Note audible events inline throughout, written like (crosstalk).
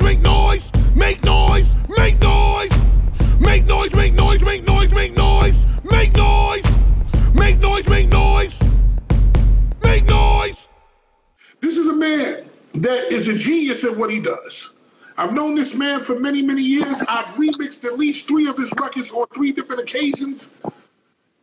noise, make noise, make noise, make noise. Make noise, make noise, make noise, make noise, make noise. Make noise, make noise. Make noise. This is a man that is a genius at what he does. I've known this man for many, many years. I've remixed at least three of his records on three different occasions.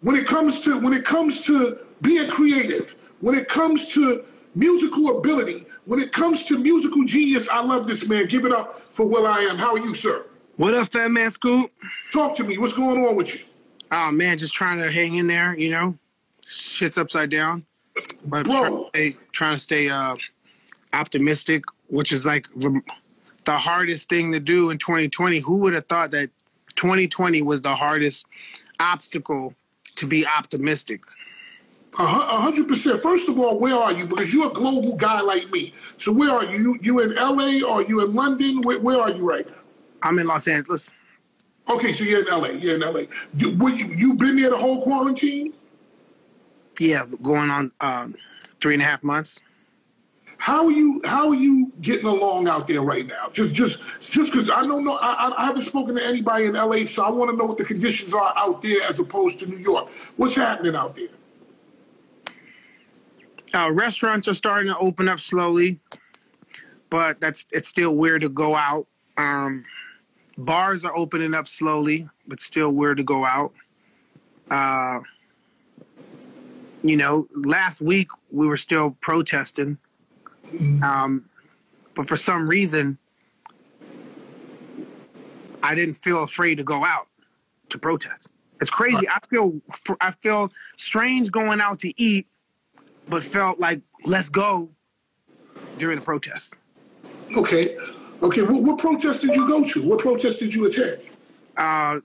When it comes to when it comes to being creative, when it comes to musical ability, when it comes to musical genius, I love this man. Give it up for Will I Am. How are you, sir? What up, Fat Man Scoop? Talk to me. What's going on with you? Oh man, just trying to hang in there, you know. Shit's upside down. But Bro. trying to stay, trying to stay uh, optimistic, which is like the, the hardest thing to do in 2020. Who would have thought that 2020 was the hardest obstacle to be optimistic? A hundred percent. First of all, where are you? Because you're a global guy like me. So where are you? You, in LA or you in London? Where, where are you right now? I'm in Los Angeles. Okay, so you're in LA. You're in LA. Do, were you, you been there the whole quarantine? Yeah, going on um, three and a half months. How are you? How are you getting along out there right now? Just, just, just because I don't know. I- I haven't spoken to anybody in LA, so I want to know what the conditions are out there as opposed to New York. What's happening out there? Uh, restaurants are starting to open up slowly, but that's it's still weird to go out. Um, bars are opening up slowly, but still weird to go out. Uh, you know, last week we were still protesting, um, but for some reason, I didn't feel afraid to go out to protest. It's crazy. I feel I feel strange going out to eat but felt like let's go during the protest. Okay, okay. What, what protest did you go to? What protest did you attend? Uh,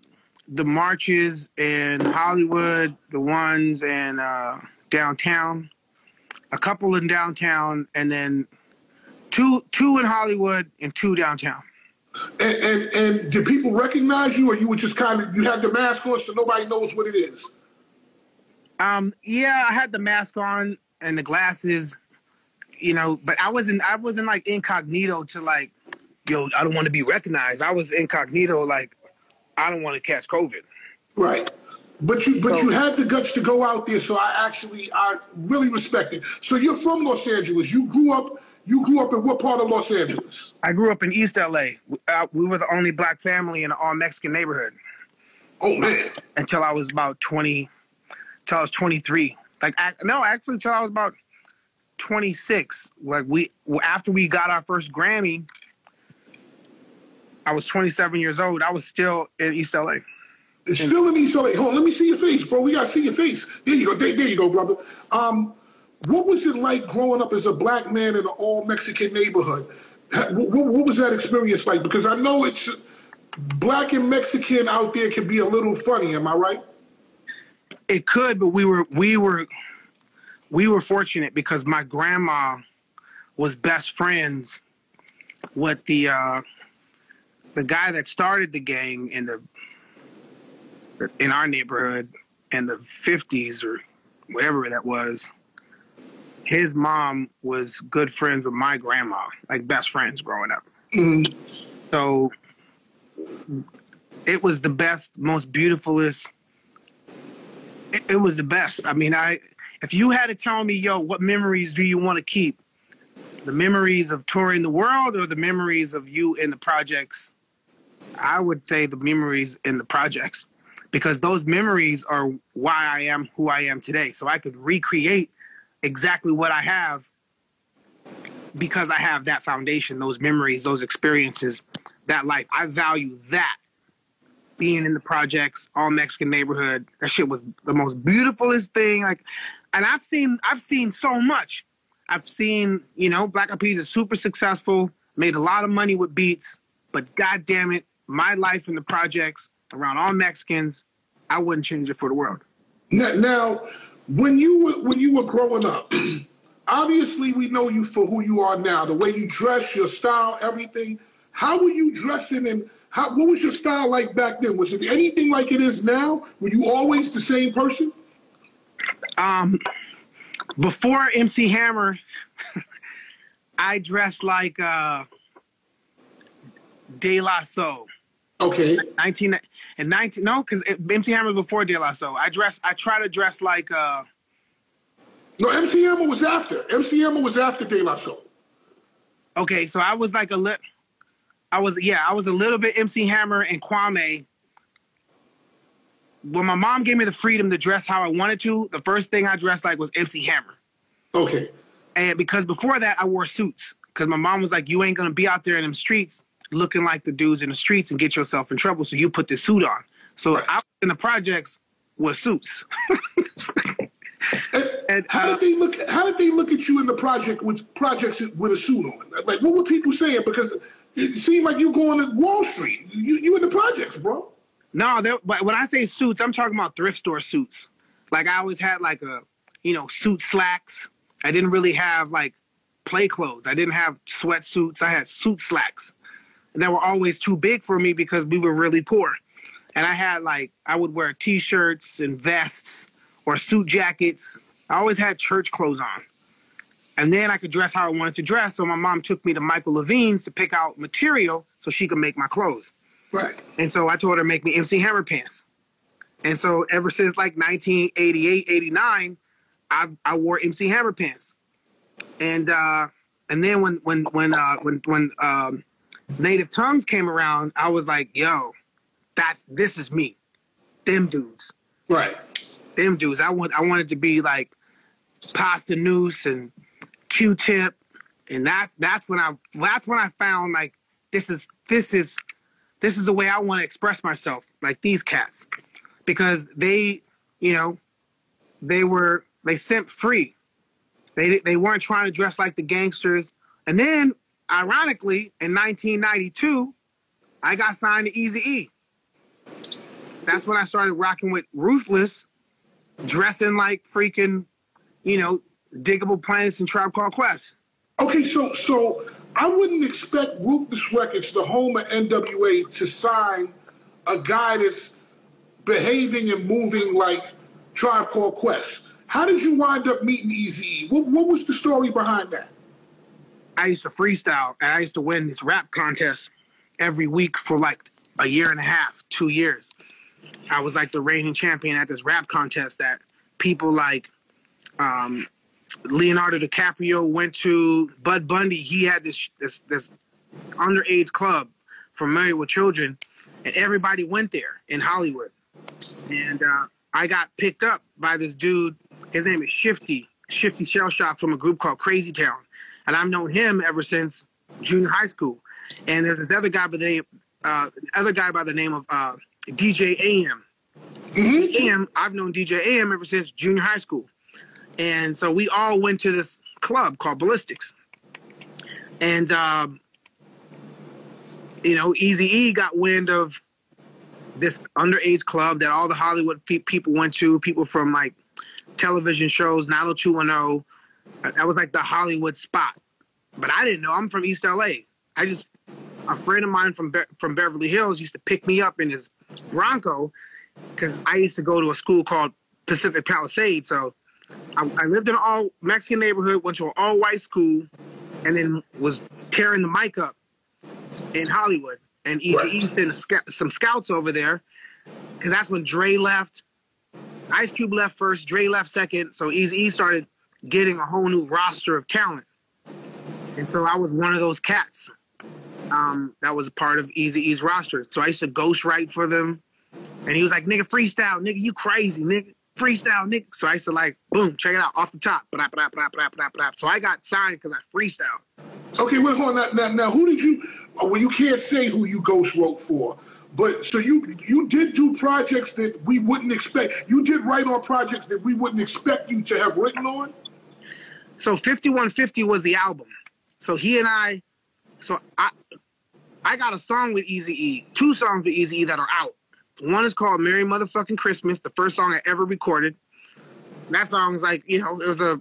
the marches in Hollywood, the ones in uh, downtown, a couple in downtown, and then two two in Hollywood and two downtown. And, and and did people recognize you, or you were just kind of you had the mask on so nobody knows what it is? Um, yeah, I had the mask on and the glasses, you know, but I wasn't I wasn't like incognito to like, yo, I don't want to be recognized. I was incognito like, I don't want to catch COVID. Right. But you but So- you had the guts to go out there, so I actually I really respect it. So you're from Los Angeles. You grew up you grew up in what part of Los Angeles? I grew up in East LA. Uh, we were the only black family in an all Mexican neighborhood Oh man. until I was about 20, until I was 23. Like, no, actually, until I was about 26. Like, we, after we got our first Grammy, I was 27 years old. I was still in East LA. It's still in East LA. Hold on, let me see your face, bro. We gotta see your face. There you go. There, there you go, brother. Um, what was it like growing up as a black man in an all Mexican neighborhood? What, what, what was that experience like? Because I know it's black and Mexican out there can be a little funny. Am I right? It could, but we were, we were, we were fortunate because my grandma was best friends with the, uh, the guy that started the gang in the in our neighborhood in the 50s or whatever that was. His mom was good friends with my grandma like best friends growing up. So it was the best most beautifulest it, was the best i mean i if you had to tell me yo what memories do you want to keep the memories of touring the world or the memories of you in the projects I would say the memories in the projects because those memories are why I am who I am today. So I could recreate exactly what I have because I have that foundation, those memories, those experiences, that life. I value that. Being in the projects, all Mexican neighborhood, that shit was the most beautifulest thing. Like, and I've seen, I've seen so much. I've seen, you know, Black Eyed Peas is super successful, made a lot of money with beats, but god damn it, my life in the projects around all Mexicans, I wouldn't change it for the world. Now, now when you were when you were growing up, (clears throat) obviously we know you for who you are now. The way you dress, your style, everything. How were you dressing, and how what was your style like back then? Was it anything like it is now? Were you always the same person? Um, before MC Hammer, (laughs) I dressed like uh, De La Soul. Okay. 19 and 19 no because MC Hammer before De La Soul. I dress I try to dress like uh No, MC Hammer was after. MC Hammer was after De La Soul. okay so I was like a lit I was yeah I was a little bit MC Hammer and Kwame. When my mom gave me the freedom to dress how I wanted to, the first thing I dressed like was MC Hammer. Okay. And because before that, I wore suits. Because my mom was like, you ain't to be out there in them streets looking like the dudes in the streets and get yourself in trouble. So you put this suit on. So Right. I was in the projects with suits. And, (laughs) And, how uh, did they look? How did they look at you in the project with projects with a suit on? Like, what were people saying? Because it seemed like you going to Wall Street. You you in the projects, bro. no, but when I say suits, I'm talking about thrift store suits. Like I always had like a, you know, suit slacks. I didn't really have like play clothes. I didn't have sweatsuits. I had suit slacks that were always too big for me because we were really poor. And I had like I would wear t-shirts and vests or suit jackets. I always had church clothes on. And then I could dress how I wanted to dress. So my mom took me to Michael Levine's to pick out material so she could make my clothes. Right. And so I told her make me MC Hammer pants. And so ever since like 1988, 89, I, I wore MC Hammer pants. And uh, and then when when when uh, when when um, Native Tongues came around, I was like, yo, that's this is me. Them dudes. Right. Them dudes. I want I wanted to be like Posdnuos and Q Tip. And that that's when I that's when I found like this is this is this is the way I want to express myself, like these cats, because they, you know, they were they sent free. They they weren't trying to dress like the gangsters. And then, ironically, in 1992, I got signed to Easy E. That's when I started rocking with Ruthless, dressing like freaking, you know, Diggable Planets and Tribe Called Quest. Okay. So so I wouldn't expect Ruthless Records, the home of NWA, to sign a guy that's behaving and moving like Tribe Called Quest. How did you wind up meeting Eazy? What, what was the story behind that? I used to freestyle and I used to win these rap contests every week for like a year and a half, two years. I was like the reigning champion at this rap contest that people like um, Leonardo DiCaprio went to. Bud Bundy, he had this this this underage club for married with children, and everybody went there in Hollywood. And uh, I got picked up by this dude. His name is Shifty, Shifty Shellshock from a group called Crazy Town. And I've known him ever since junior high school. And there's this other guy by the name, uh, other guy by the name of uh, DJ AM. AM, I've known DJ AM ever since junior high school. And so we all went to this club called Balistyx. And, um, you know, Easy E got wind of this underage club that all the Hollywood pe- people went to, people from like television shows, 90210. That was like the Hollywood spot. But I didn't know. I'm from East LA. I just, a friend of mine from Be- from Beverly Hills used to pick me up in his Bronco because I used to go to a school called Pacific Palisade. So I, I lived in an all Mexican neighborhood, went to an all white school, and then was tearing the mic up in Hollywood. And Easy E Right. sent sc- some scouts over there because that's when Dre left. Ice Cube left first, Dre left second. So Easy E started getting a whole new roster of talent. And so I was one of those cats um, that was a part of Eazy-E's roster. So I used to ghostwrite for them. And he was like, nigga, freestyle, nigga, you crazy, nigga. Freestyle, nigga. So I used to like, boom, check it out off the top. So I got signed because I freestyle. Okay, wait, hold on. Now, now, now, who did you? Uh, well, you can't say who you ghost wrote for, but so you you did do projects that we wouldn't expect. You did write on projects that we wouldn't expect you to have written on. So 5150 was the album. So he and I, so I, I got a song with Easy E, two songs with Easy E that are out. One is called "Merry Motherfucking Christmas," the first song I ever recorded. That song song's like, you know, it was a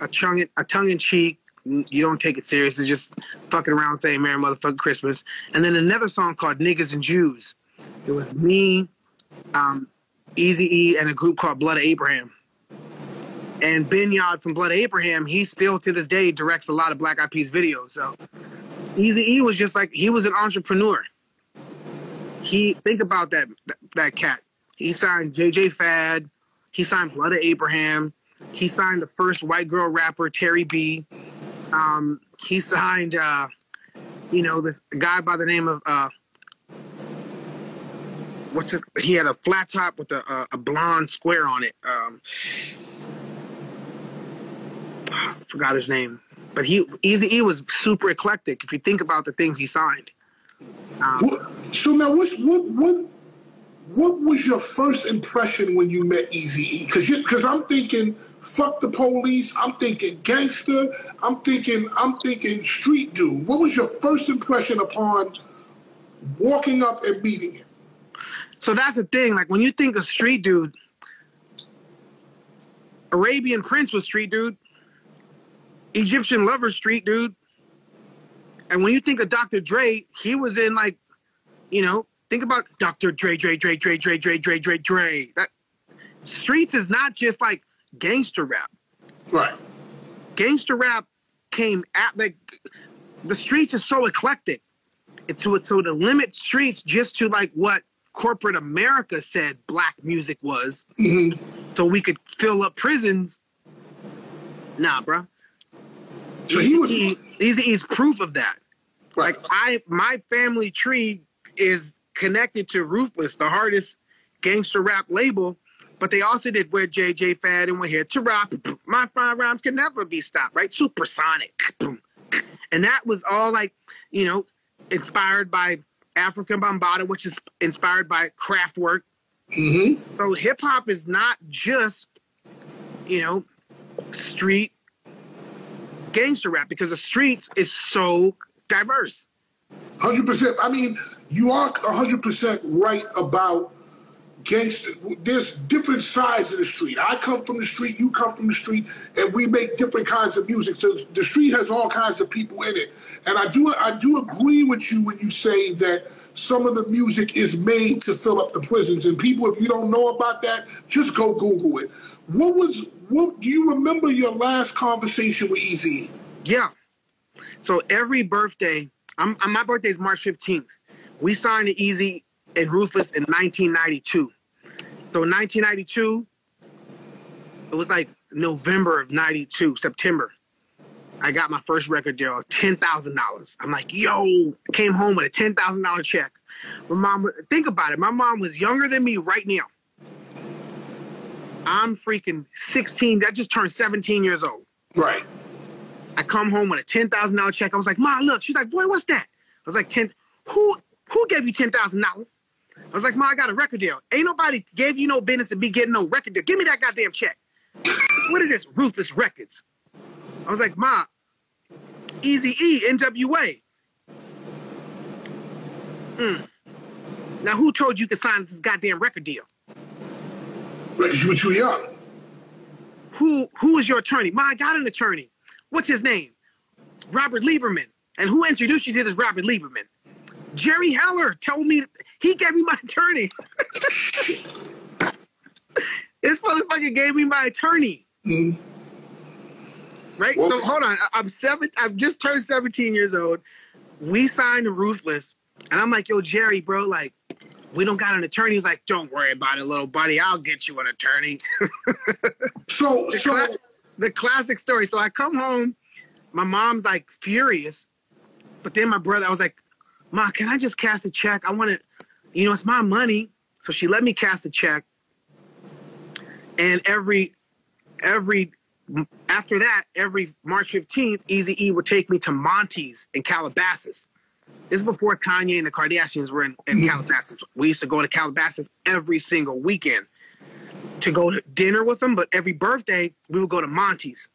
a tongue a tongue in cheek. You don't take it serious. It's just fucking around saying "Merry Motherfucking Christmas." And then another song called "Niggas and Jews." It was me, um, Easy E, and a group called Blood of Abraham. And Benyad from Blood of Abraham, he still to this day directs a lot of Black Eyed Peas videos. So Easy E was just like he was an entrepreneur. He think about that that cat. He signed JJ Fad. He signed Blood of Abraham. He signed the first white girl rapper Tairrie B. Um, he signed, uh, you know, this guy by the name of uh, what's it? He had a flat top with a, a, blonde square on it. Um, I forgot his name, but he Easy E was super eclectic. If you think about the things he signed. Um, What, so now, what's what what what was your first impression when you met Easy E? Because because I'm thinking fuck the police. I'm thinking gangster. I'm thinking I'm thinking street dude. What was your first impression upon walking up and meeting him? So that's the thing. Like when you think of street dude, Arabian Prince was street dude, Egyptian Lover street dude, and when you think of Dr. Dre, he was in like, you know, think about Dr. Dre, Dre, Dre, Dre, Dre, Dre, Dre, Dre, Dre. That streets is not just like gangster rap. Right. Gangster rap came at like the streets is so eclectic. And to so to limit streets just to like what corporate America said black music was, Mhm. so we could fill up prisons. Nah, bro. So he was Eazy is proof of that. Like I, my family tree is connected to Ruthless, the hardest gangster rap label. But they also did where JJ Fad and we're here to rock. My fine rhymes can never be stopped, right? Supersonic. And that was all like, you know, inspired by Afrika Bambaataa, which is inspired by Kraftwerk. hmm So hip hop is not just, you know, street gangster rap because the streets is so diverse. Hundred percent. I mean, you are hundred percent right about gangster. There's different sides of the street. I come from the street. You come from the street, and we make different kinds of music. So the street has all kinds of people in it. And I do, I do agree with you when you say that some of the music is made to fill up the prisons. And people, if you don't know about that, just go Google it. What was? What do you remember your last conversation with Eazy? Yeah. So every birthday, I'm, my birthday is March 15th. We signed to Eazy and Ruthless in 1992. So in 1992, it was like November of 92, September. I got my first record deal, $10,000. I'm like, yo, came home with a $10,000 check. My mom, think about it. My mom was younger than me right now. I'm freaking 16. I just turned 17 years old. Right. I come home with a ten thousand dollar check. I was like, "Ma, look." She's like, "Boy, what's that?" I was like, 10 Who who gave you ten thousand dollars?" I was like, "Ma, I got a record deal. Ain't nobody gave you no business to be getting no record deal. Give me that goddamn check." (laughs) what is this? Ruthless Records. I was like, "Ma, Easy E, NWA." Hmm. Now, who told you you could sign this goddamn record deal? Right. 'cause you were too young. Who who is your attorney? Ma, I got an attorney. What's his name? Robert Lieberman. And who introduced you to this Robert Lieberman? Jerry Heller told me he gave me my (laughs) attorney. this motherfucker gave me my attorney. Mhm. Right? Well- so hold on. I'm seven. I've just turned 17 years old. We signed Ruthless, and I'm like, yo, Jerry, bro, like, we don't got an attorney. He's like, don't worry about it, little buddy. I'll get you an attorney. (laughs) So, the, so cla- the classic story. So I come home, my mom's like furious, but then my brother, I was like, "Ma, can I just cast a check? I want to, you know, it's my money." So she let me cast a check, and every, every, after that, every March fifteenth, Easy E would take me to Monty's in Calabasas. This is before Kanye and the Kardashians were in, in Calabasas. We used to go to Calabasas every single weekend to go to dinner with them, but every birthday we would go to Monty's.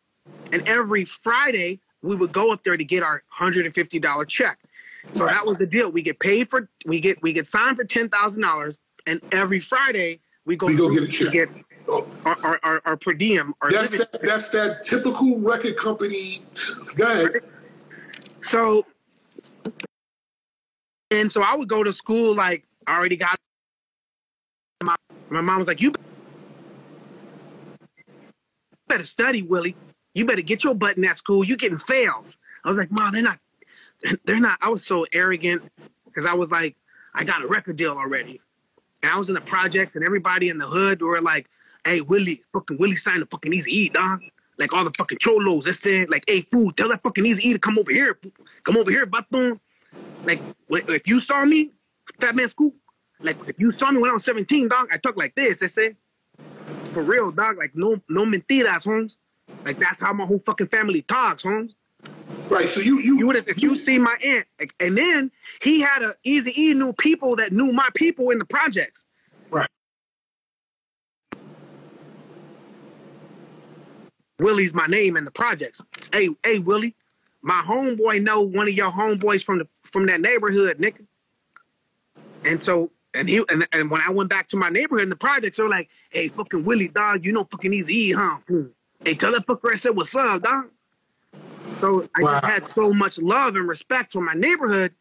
And every Friday we would go up there to get our $150 check. So that was the deal. We get paid for we get we get signed for ten thousand dollars, and every Friday we go, We go get a to check. get oh, our, our, our, our per diem. Our that's that, that's that typical record company. Go ahead. So, and so I would go to school like I already got. My, my mom was like, "You better study, Willie. You better get your butt in that school. You getting fails." I was like, "Mom, they're not. they're not. I was so arrogant because I was like, I got a record deal already, and I was in the projects, and everybody in the hood were like, "Hey, Willie, fucking Willie signed a fucking Easy E, dog." Like all the fucking cholos, they said, like, "Hey, fool, tell that fucking Easy E to come over here, come over here, baton." Like, if you saw me, Fat Man Scoop, like if you saw me when I was 17, dog, I talk like this. I say, for real, dog. Like no, no mentiras, Holmes. Like that's how my whole fucking family talks, Holmes. Right. So you you You would have if you see my aunt, like, and then he had a Easy E knew people that knew my people in the projects. Right. Willie's my name in the projects. Hey, hey, Willie, my homeboy know one of your homeboys from the from that neighborhood, nigga. And so, and he and, and when I went back to my neighborhood in the projects, they were like, "Hey, fucking Willie, dog, you know fucking Easy E, huh? Hey, tell that fucker I said what's up, dog." So I just had so much love and respect for my neighborhood.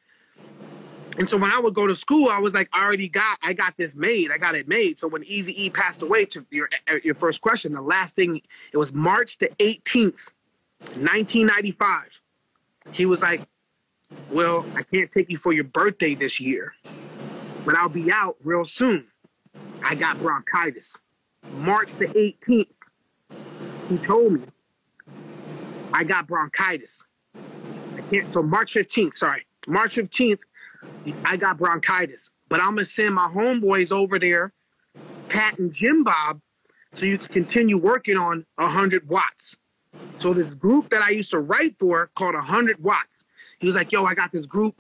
And so when I would go to school, I was like, I already got, I got this made. I got it made. So when Easy E passed away, to your uh, your first question, the last thing, it was March the 18th, 1995. He was like, Well, I can't take you for your birthday this year, but I'll be out real soon. I got bronchitis. March the 18th, he told me, I got bronchitis. I can't, so March 15th, sorry, March 15th, I got bronchitis, but I'm gonna send my homeboys over there, Pat and Jim Bob, so you can continue working on 100 watts. So this group that I used to write for called 100 watts. He was like, "Yo, I got this group.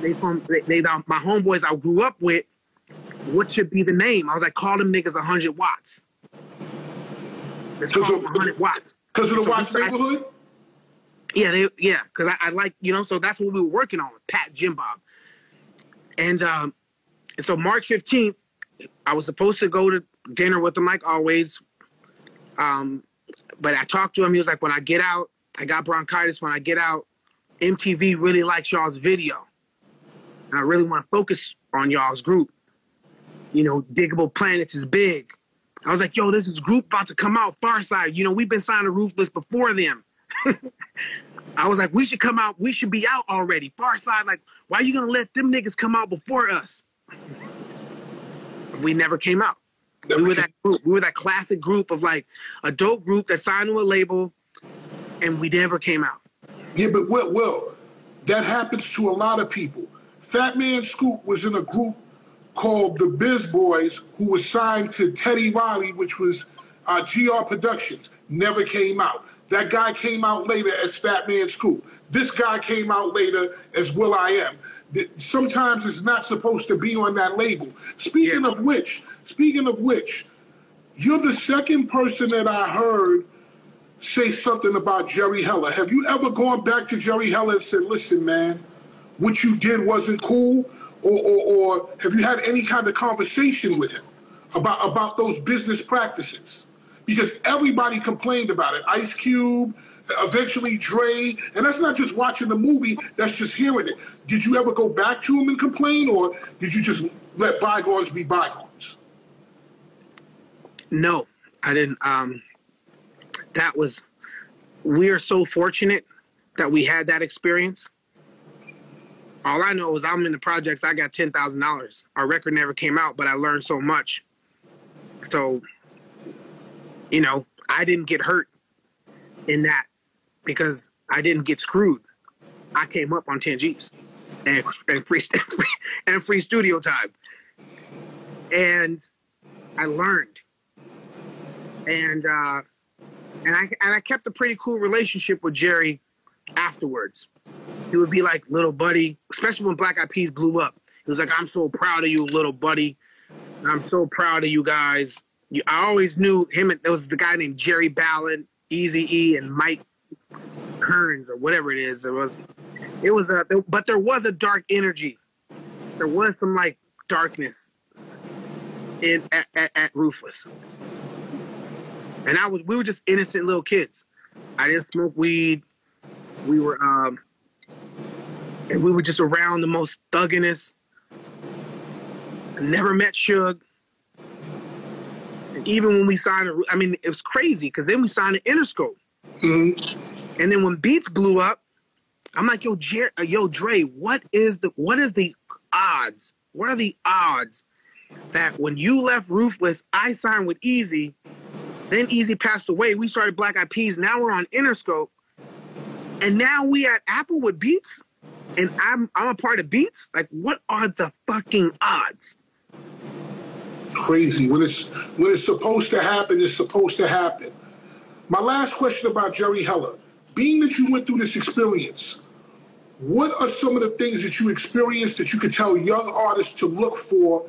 They from they, they my homeboys I grew up with. What should be the name?" I was like, "Call them niggas 100 watts. Let's call them 100 watts." because of the So Watts neighborhood. Yeah, they yeah, because I, I like you know, so that's what we were working on, Pat Jim Bob. And um and so March 15th, I was supposed to go to dinner with him like always. Um, but I talked to him, he was like, when I get out, I got bronchitis. When I get out, MTV really likes y'all's video. And I really want to focus on y'all's group. You know, Diggable Planets is big. I was like, yo, this is group about to come out, Pharcyde. You know, we've been signed to Ruthless before them. (laughs) I was like, we should come out. We should be out already. Pharcyde, like, why are you gonna let them niggas come out before us? (laughs) We never came out. We were that group. We were that classic group of like a dope group that signed to a label, and we never came out. Yeah, but well, Will, that happens to a lot of people. Fat Man Scoop was in a group called the Biz Boys, who was signed to Teddy Riley, which was uh, GR Productions. Never came out. That guy came out later as Fat Man Scoop. This guy came out later as Will I Am. Sometimes it's not supposed to be on that label. Speaking Yeah. of which, speaking of which, you're the second person that I heard say something about Jerry Heller. Have you ever gone back to Jerry Heller and said, listen, man, what you did wasn't cool? Or, or, or have you had any kind of conversation with him about, about those business practices? Because everybody complained about it. Ice Cube, eventually Dre, and that's not just watching the movie, that's just hearing it. Did you ever go back to him and complain, or did you just let bygones be bygones? No, I didn't. Um, that was. We are so fortunate that we had that experience. All I know is I'm in the projects. I got ten thousand dollars. Our record never came out, but I learned so much. So, you know, I didn't get hurt in that because I didn't get screwed. I came up on ten G's and and free (laughs) and free studio time, and I learned and uh, and I and I kept a pretty cool relationship with Jerry afterwards. He would be like, "Little buddy," especially when Black Eyed Peas blew up. He was like, "I'm so proud of you, little buddy. I'm so proud of you guys." You, I always knew him. and There was the guy named Jerry Ballard, Easy E, and Mike Kearns or whatever it is. There was, it was a, but there was a dark energy. There was some like darkness in at, at, at Ruthless and I was we were just innocent little kids. I didn't smoke weed. We were um and we were just around the most thugginess. I never met Suge. And even when we signed, I mean, it was crazy because then we signed an Interscope. Mhm. And then when Beats blew up, I'm like, yo, Jer- uh, yo, Dre, what is the what is the odds? What are the odds that when you left Ruthless, I signed with Eazy, then Eazy passed away. We started Black Eyed Peas. Now we're on Interscope, and now we at Applewood Beats, and I'm I'm a part of Beats. Like, what are the fucking odds? Crazy. When it's when it's supposed to happen, it's supposed to happen. My last question about Jerry Heller. Being that you went through this experience, what are some of the things that you experienced that you could tell young artists to look for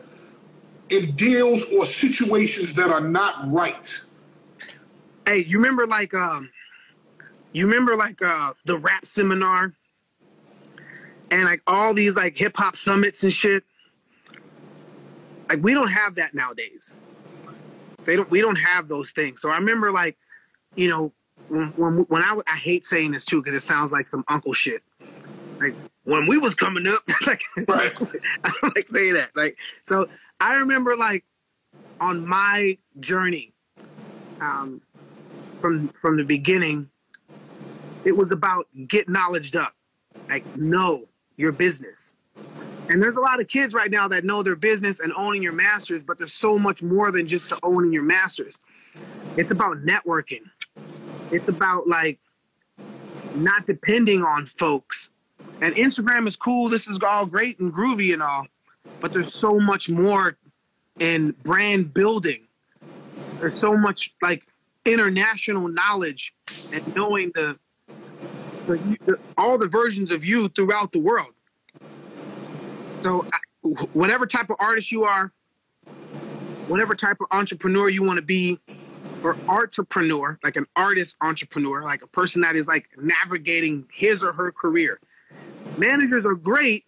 in deals or situations that are not right? Hey, you remember like um you remember like uh the rap seminar and like all these like hip hop summits and shit? Like we don't have that nowadays. They don't we don't have those things. So I remember like, you know, when when, when I I hate saying this too because it sounds like some uncle shit. Like when we was coming up, (laughs) like Right. (laughs) I don't like saying that. Like so I remember like on my journey, um, from from the beginning, it was about get knowledge up. Like know your business. And there's a lot of kids right now that know their business and owning your masters, but there's so much more than just to owning your masters. It's about networking. It's about like not depending on folks. And Instagram is cool. This is all great and groovy and all, but there's so much more in brand building. There's so much like international knowledge and knowing the, the, the all the versions of you throughout the world. So, whatever type of artist you are, whatever type of entrepreneur you want to be, or entrepreneur, like an artist entrepreneur, like a person that is like navigating his or her career. Managers are great,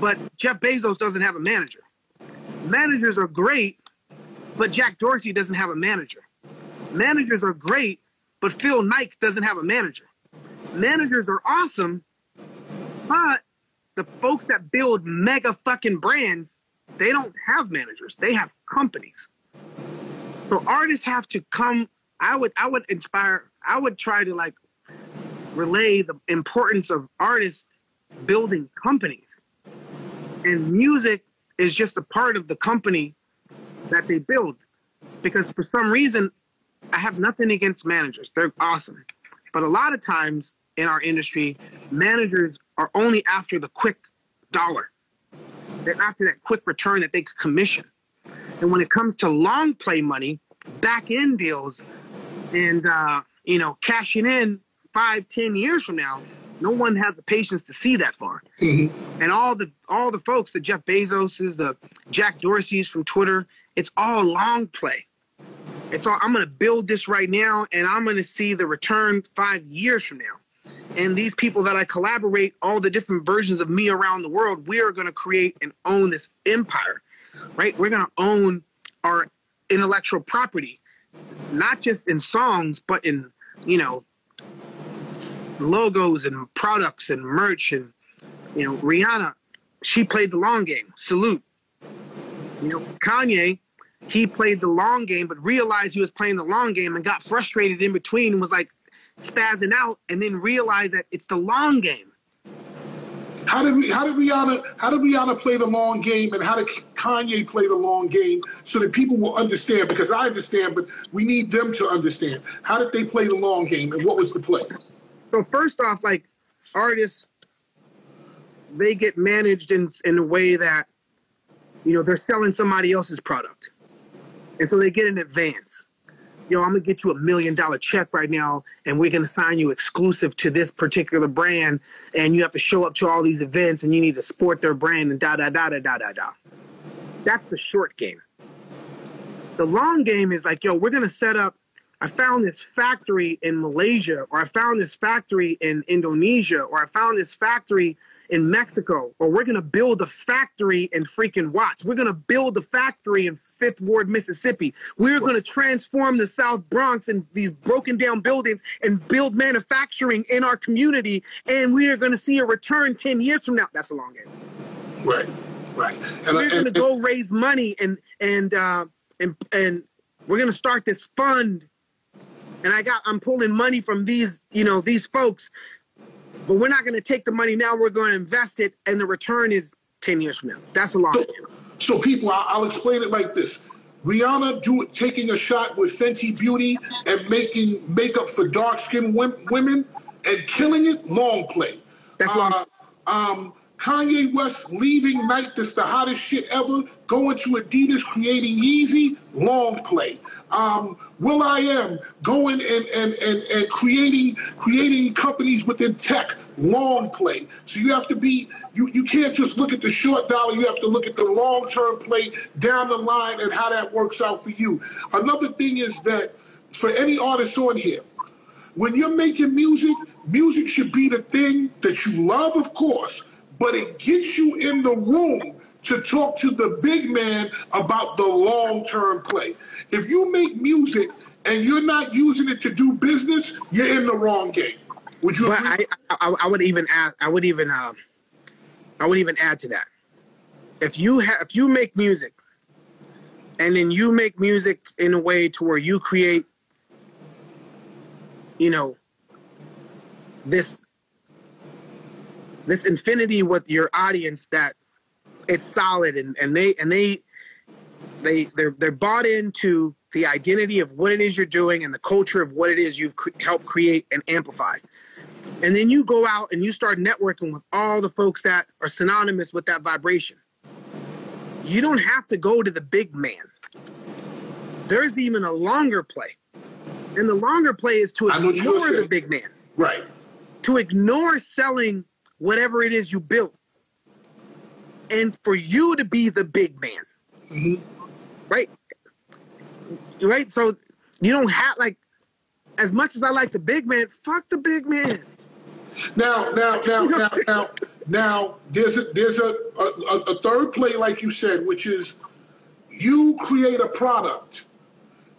but Jeff Bezos doesn't have a manager. Managers are great, but Jack Dorsey doesn't have a manager. Managers are great, but Phil Knight doesn't have a manager. Managers are awesome, but the folks that build mega fucking brands, they don't have managers. They have companies. So artists have to come. I would I would inspire. I would try to like relay the importance of artists building companies, and music is just a part of the company that they build. Because for some reason, I have nothing against managers. They're awesome. But a lot of times in our industry, managers are only after the quick dollar. They're after that quick return that they could commission. And when it comes to long play money, back end deals, and uh, you know, cashing in five, ten years from now, no one has the patience to see that far. And all the all the folks, the Jeff Bezoses, the Jack Dorseys from Twitter, it's all long play. It's all I'm gonna build this right now and I'm gonna see the return five years from now. And these people that I collaborate, all the different versions of me around the world, we are gonna create and own this empire. Right? We're gonna own our intellectual property, not just in songs, but in, you know, logos and products and merch and you know, Rihanna, she played the long game. Salute. You know, Kanye, he played the long game, but realized he was playing the long game and got frustrated in between and was like spazzing out, and then realized that it's the long game. How did we, how did Rihanna how did Rihanna play the long game and how did Kanye play the long game so that people will understand? Because I understand, but we need them to understand. How did they play the long game and what was the play? So first off, like artists, they get managed in in a way that you know they're selling somebody else's product, and so they get an advance. Yo, I'm gonna get you a million dollar check right now, and we're gonna sign you exclusive to this particular brand, and you have to show up to all these events, and you need to sport their brand, and da da da da da da da. That's the short game. The long game is like, yo, we're gonna set up I found this factory in Malaysia, or I found this factory in Indonesia, or I found this factory in Mexico, or we're gonna build a factory in freaking Watts. We're gonna build a factory in Fifth Ward, Mississippi. We're gonna transform the South Bronx and these broken down buildings and build manufacturing in our community, and we are gonna see a return 10 years from now. That's a long game Right, right. And, we're gonna go raise money and and uh, and and we're gonna start this fund. And I got I'm pulling money from these you know these folks, but we're not going to take the money now. We're going to invest it, and the return is ten years from now. That's a long So, so people, I'll, I'll explain it like this: Rihanna do taking a shot with Fenty Beauty and making makeup for dark skinned women and killing it. Long play. That's long. Uh, um, Kanye West leaving Nike, that's the hottest shit ever, going to Adidas, creating Yeezy, long play. Um, Will I Am going and, and, and, and creating creating companies within tech, long play. So you have to be you, you can't just look at the short dollar, you have to look at the long term play down the line and how that works out for you. Another thing is that for any artist on here, when you're making music, music should be the thing that you love, of course, but it gets you in the room to talk to the big man about the long term play. If you make music and you're not using it to do business, you're in the wrong game. Would you? But I, I, I would even add, I would even, uh, I would even add to that. If you have, if you make music, and then you make music in a way to where you create, you know, this this infinity with your audience that it's solid and, and they and they they they're they're bought into the identity of what it is you're doing and the culture of what it is you've cre- helped create and amplify. And then you go out and you start networking with all the folks that are synonymous with that vibration. You don't have to go to the big man. There's even a longer play. And the longer play is to I know what you're ignore the big man. Right. to ignore selling whatever it is you built and for you to be the big man. Mm-hmm. Right? Right? So you don't have like as much as i like the big man fuck the big man. Now, now, now, You know now, now, now, there's a there's a, a, a third play, like you said, which is you create a product.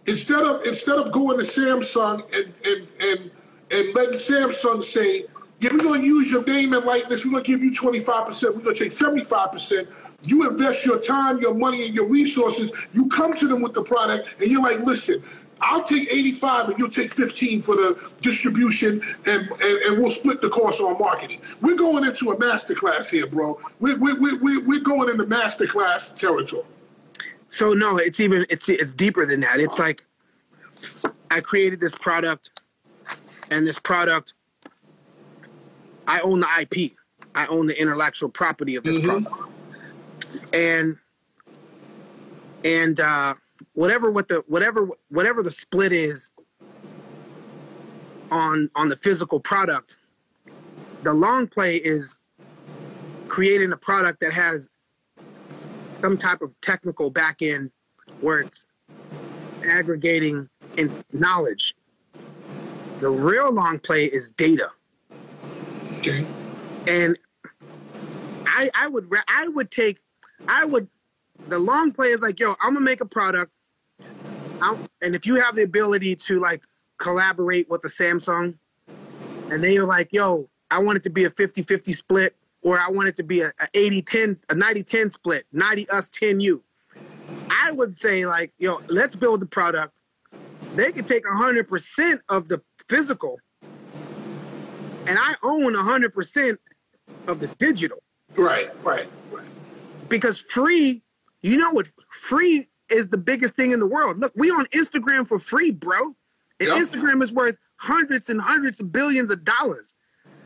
Instead of instead of going to Samsung and and and and letting Samsung say, yeah, we're gonna use your name and likeness, we're gonna give you 25%, we're gonna take 75%. You invest your time, your money, and your resources, you come to them with the product, and you're like, listen, I'll take 85 and you'll take 15 for the distribution and, and, and we'll split the cost on marketing. We're going into a masterclass here, bro. We're, we're, we're, we're going into masterclass territory. so no it's even it's it's deeper than that it's like i created this product and this product i own the ip i own the intellectual property of this product. And and uh whatever what the whatever whatever the split is on on the physical product the long play is creating a product that has some type of technical back end where it's aggregating in knowledge. The real long play is data And I I would I would take I would the long play is like yo I'm gonna make a product. I'm, and if you have the ability to like collaborate with the Samsung and they are like yo I want it to be a 50-50 split or I want it to be a, a 80-10 a 90-10 split 90 us 10 you. I would say like yo let's build the product. They could take 100% of the physical and I own 100% of the digital Right, right, right. because free, you know what? Free is the biggest thing in the world. Look, we on Instagram for free, bro. And Yep. Instagram is worth hundreds and hundreds of billions of dollars.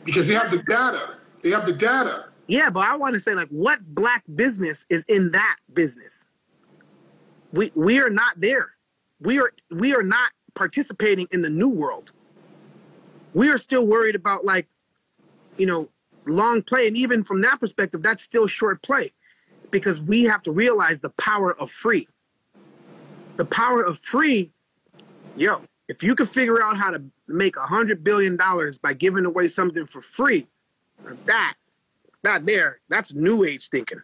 Because they have the data. They have the data. Yeah, but I want to say like what black business is in that business? We we are not there. We are we are not participating in the new world. We are still worried about like you know long play and even from that perspective that's still short play because we have to realize the power of free. The power of free, yo, if you can figure out how to make a hundred billion dollars by giving away something for free, that that there, that's new age thinking.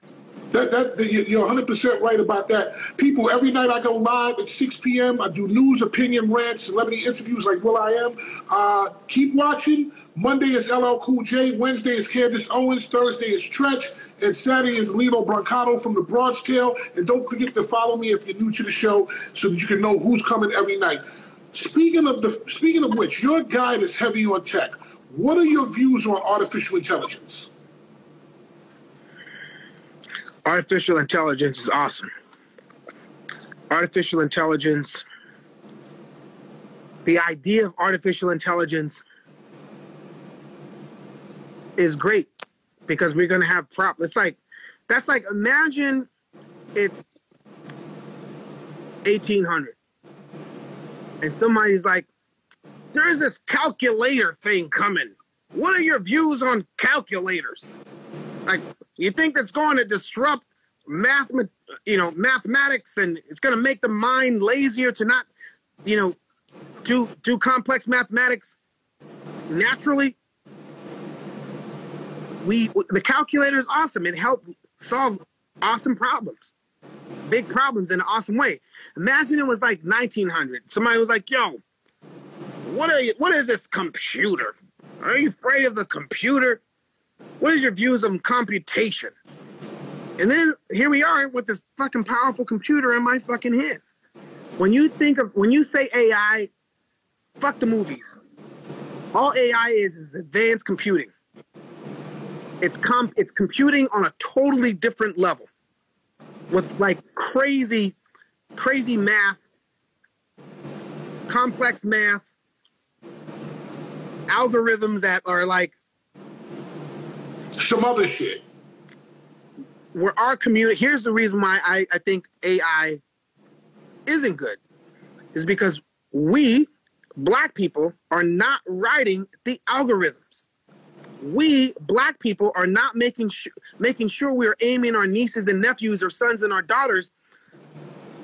That, that you- you're 100% right about that. People, every night I go live at 6 p.m. I do news, opinion, rants, celebrity interviews like Will I Am. Uh, keep watching. Monday is LL Cool J. Wednesday is Candace Owens. Thursday is Stretch. And Saturday is Lilo Brancato from the Bronx Tale. And don't forget to follow me if you're new to the show so that you can know who's coming every night. Speaking of the speaking of which, you're a guy that's heavy on tech. What are your views on artificial intelligence? Artificial intelligence is awesome. Artificial intelligence, the idea of artificial intelligence is great because we're going to have prop. It's like, that's like, imagine it's 1800 and somebody's like, there's this calculator thing coming. What are your views on calculators? Like, you think that's going to disrupt math, you know, mathematics, and it's going to make the mind lazier to not, you know, do do complex mathematics naturally? We the calculator is awesome. It helped solve awesome problems, big problems in an awesome way. Imagine it was like 1900. Somebody was like, "Yo, what are you? What is this computer? Are you afraid of the computer? What is your views on computation?" And then here we are with this fucking powerful computer in my fucking head. When you think of when you say AI, fuck the movies. All AI is is advanced computing. It's comp it's computing on a totally different level with like crazy crazy math, complex math, algorithms that are like some other shit. Where our community, here's the reason why I, I think AI isn't good, is because we, black people, are not writing the algorithms. We, black people, are not making, sh- making sure we are aiming our nieces and nephews or sons and our daughters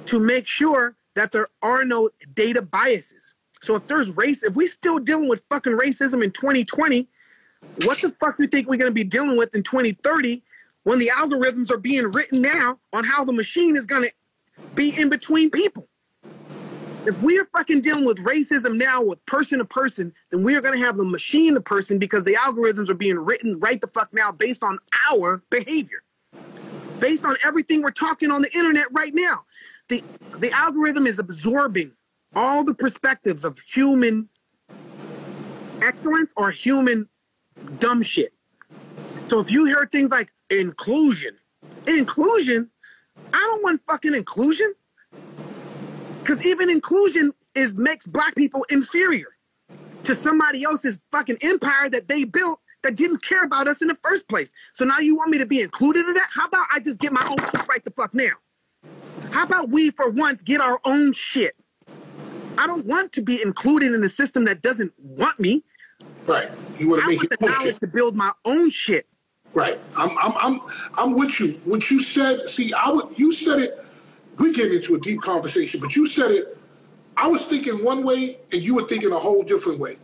to make sure that there are no data biases. So if there's race, if we still dealing with fucking racism in 2020, what the fuck do you think we're gonna be dealing with in 2030 when the algorithms are being written now on how the machine is gonna be in between people? If we are fucking dealing with racism now with person to person, then we are gonna have the machine to person because the algorithms are being written right the fuck now based on our behavior. Based on everything we're talking on the internet right now the the algorithm is absorbing all the perspectives of human excellence or human dumb shit. So if you hear things like inclusion, inclusion, I don't want fucking inclusion. Cause even inclusion is makes black people inferior to somebody else's fucking empire that they built that didn't care about us in the first place. So now you want me to be included in that? How about I just get my own shit right the fuck now? How about we, for once, get our own shit? I don't want to be included in a system that doesn't want me. Right. You want to make the knowledge shit. to build my own shit. Right. I'm, I'm, I'm, I'm with you. What you said, see, I would, you said it, we get into a deep conversation, but you said it, I was thinking one way and you were thinking a whole different way.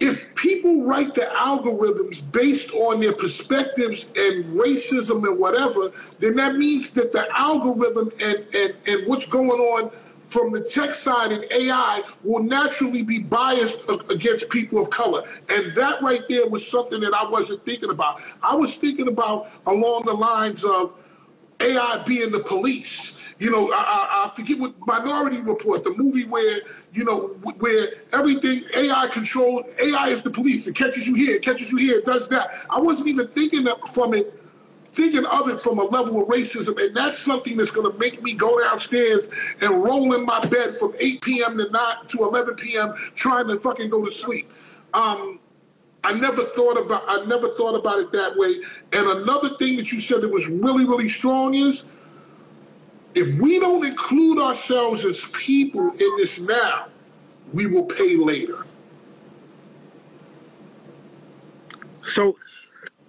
If people write the algorithms based on their perspectives and racism and whatever, then that means that the algorithm and, and, and what's going on from the tech side and AI will naturally be biased against people of color. And that right there was something that I wasn't thinking about. I was thinking about along the lines of AI being the police. You know, I, I, forget what Minority Report, the movie where you know where everything AI controlled. AI is the police. It catches you here, it catches you here, it does that. I wasn't even thinking that from it thinking of it from a level of racism, and that's something that's going to make me go downstairs and roll in my bed from 8 p.m. to 9 to 11 p.m. trying to fucking go to sleep. Um, I never thought about I never thought about it that way. And another thing that you said that was really really strong is if we don't include ourselves as people in this now, we will pay later. So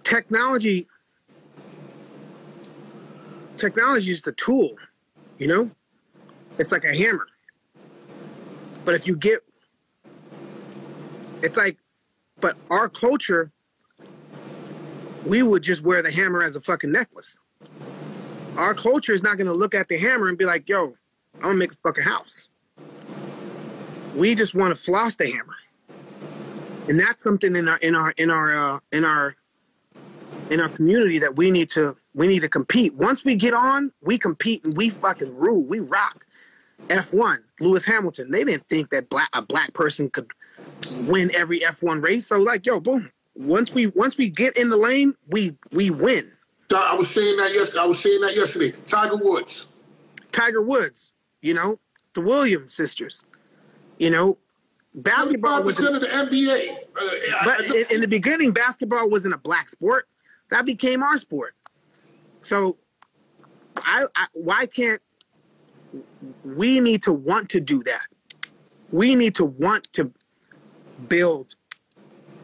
technology technology is the tool, you know? It's like a hammer. But if you get it's like but our culture we would just wear the hammer as a fucking necklace. Our culture is not gonna look at the hammer and be like, yo, I'm gonna make a fucking house. We just want to floss the hammer. And that's something in our in our in our uh, in our in our community that we need to we need to compete. Once we get on, we compete and we fucking rule. We rock. F1, Lewis Hamilton. They didn't think that black a black person could win every F1 race. So like, yo, boom. Once we once we get in the lane, we we win. I was saying that yesterday. I was saying that yesterday. Tiger Woods. Tiger Woods, you know, the Williams sisters. You know, basketball was percent of the NBA. Uh, but I- in, in the beginning, basketball wasn't a black sport. That became our sport. So, I, I why can't we need to want to do that? We need to want to build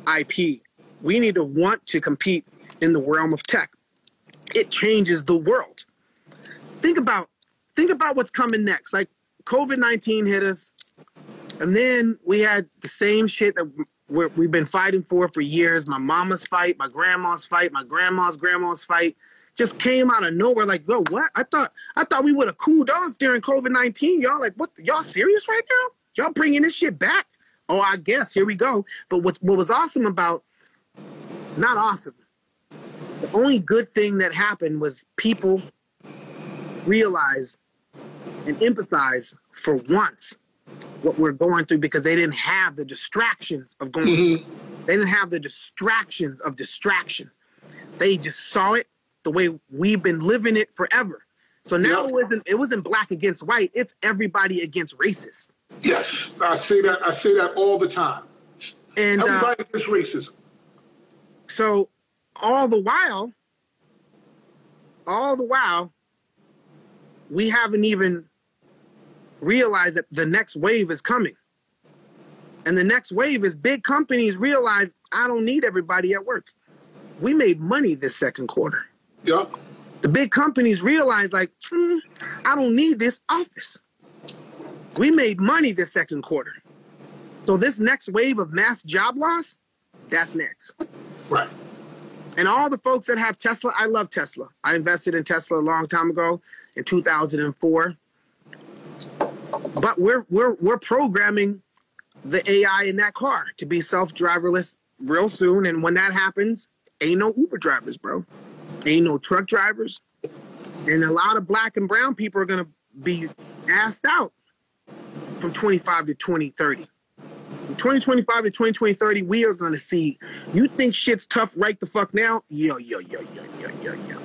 IP. We need to want to compete in the realm of tech. It changes the world. Think about think about what's coming next. Like COVID nineteen hit us, and then we had the same shit that we're, we've been fighting for for years. My mama's fight, my grandma's fight, my grandma's grandma's fight just came out of nowhere. Like, yo, what? I thought I thought we would have cooled off during COVID nineteen. Y'all like, what? Y'all serious right now? Y'all bringing this shit back? Oh, I guess here we go. But what what was awesome about not awesome. The only good thing that happened was people realize and empathize for once what we're going through because they didn't have the distractions of going mm-hmm. they didn't have the distractions of distractions they just saw it the way we've been living it forever so now Yeah. it wasn't it wasn't black against white it's everybody against races yes, I say that. I say that all the time. and uh, Everybody against racism. So all the while, all the while, we haven't even realized that the next wave is coming. And the next wave is big companies realize I don't need everybody at work. We made money this second quarter. Yeah. The big companies realize like, "Hmm, I don't need this office. We made money this second quarter. So this next wave of mass job loss, that's next. Right. And all the folks that have Tesla, I love Tesla. I invested in Tesla a long time ago in 2004. But we're we're we're programming the AI in that car to be self-driverless real soon and when that happens, ain't no Uber drivers, bro. Ain't no truck drivers. And a lot of black and brown people are going to be asked out from 25 to 2030. From 2025 to 2020, 30, we are gonna see. You think shit's tough right the fuck now? Yo, yo, yo, yo, yo, yo, yo.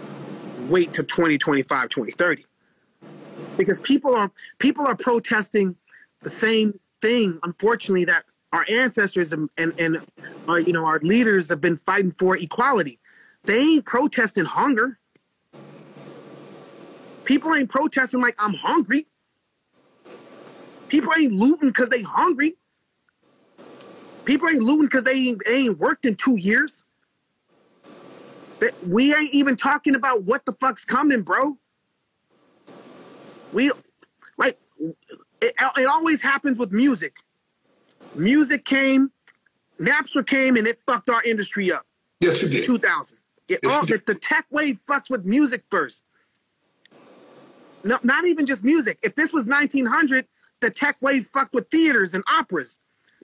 Wait till 2025, 2030. Because people are people are protesting the same thing, unfortunately, that our ancestors and, and, and our, you know, our leaders have been fighting for equality. They ain't protesting hunger. People ain't protesting like I'm hungry. People ain't looting because they hungry. People ain't looting because they ain't, they ain't worked in two years. We ain't even talking about what the fuck's coming, bro. We like it, it always happens with music. Music came, Napster came, and it fucked our industry up. Yes, it did. 2000. It, all, it oh, the, the tech wave fucks with music first. No, not even just music. If this was 1900, the tech wave fucked with theaters and operas.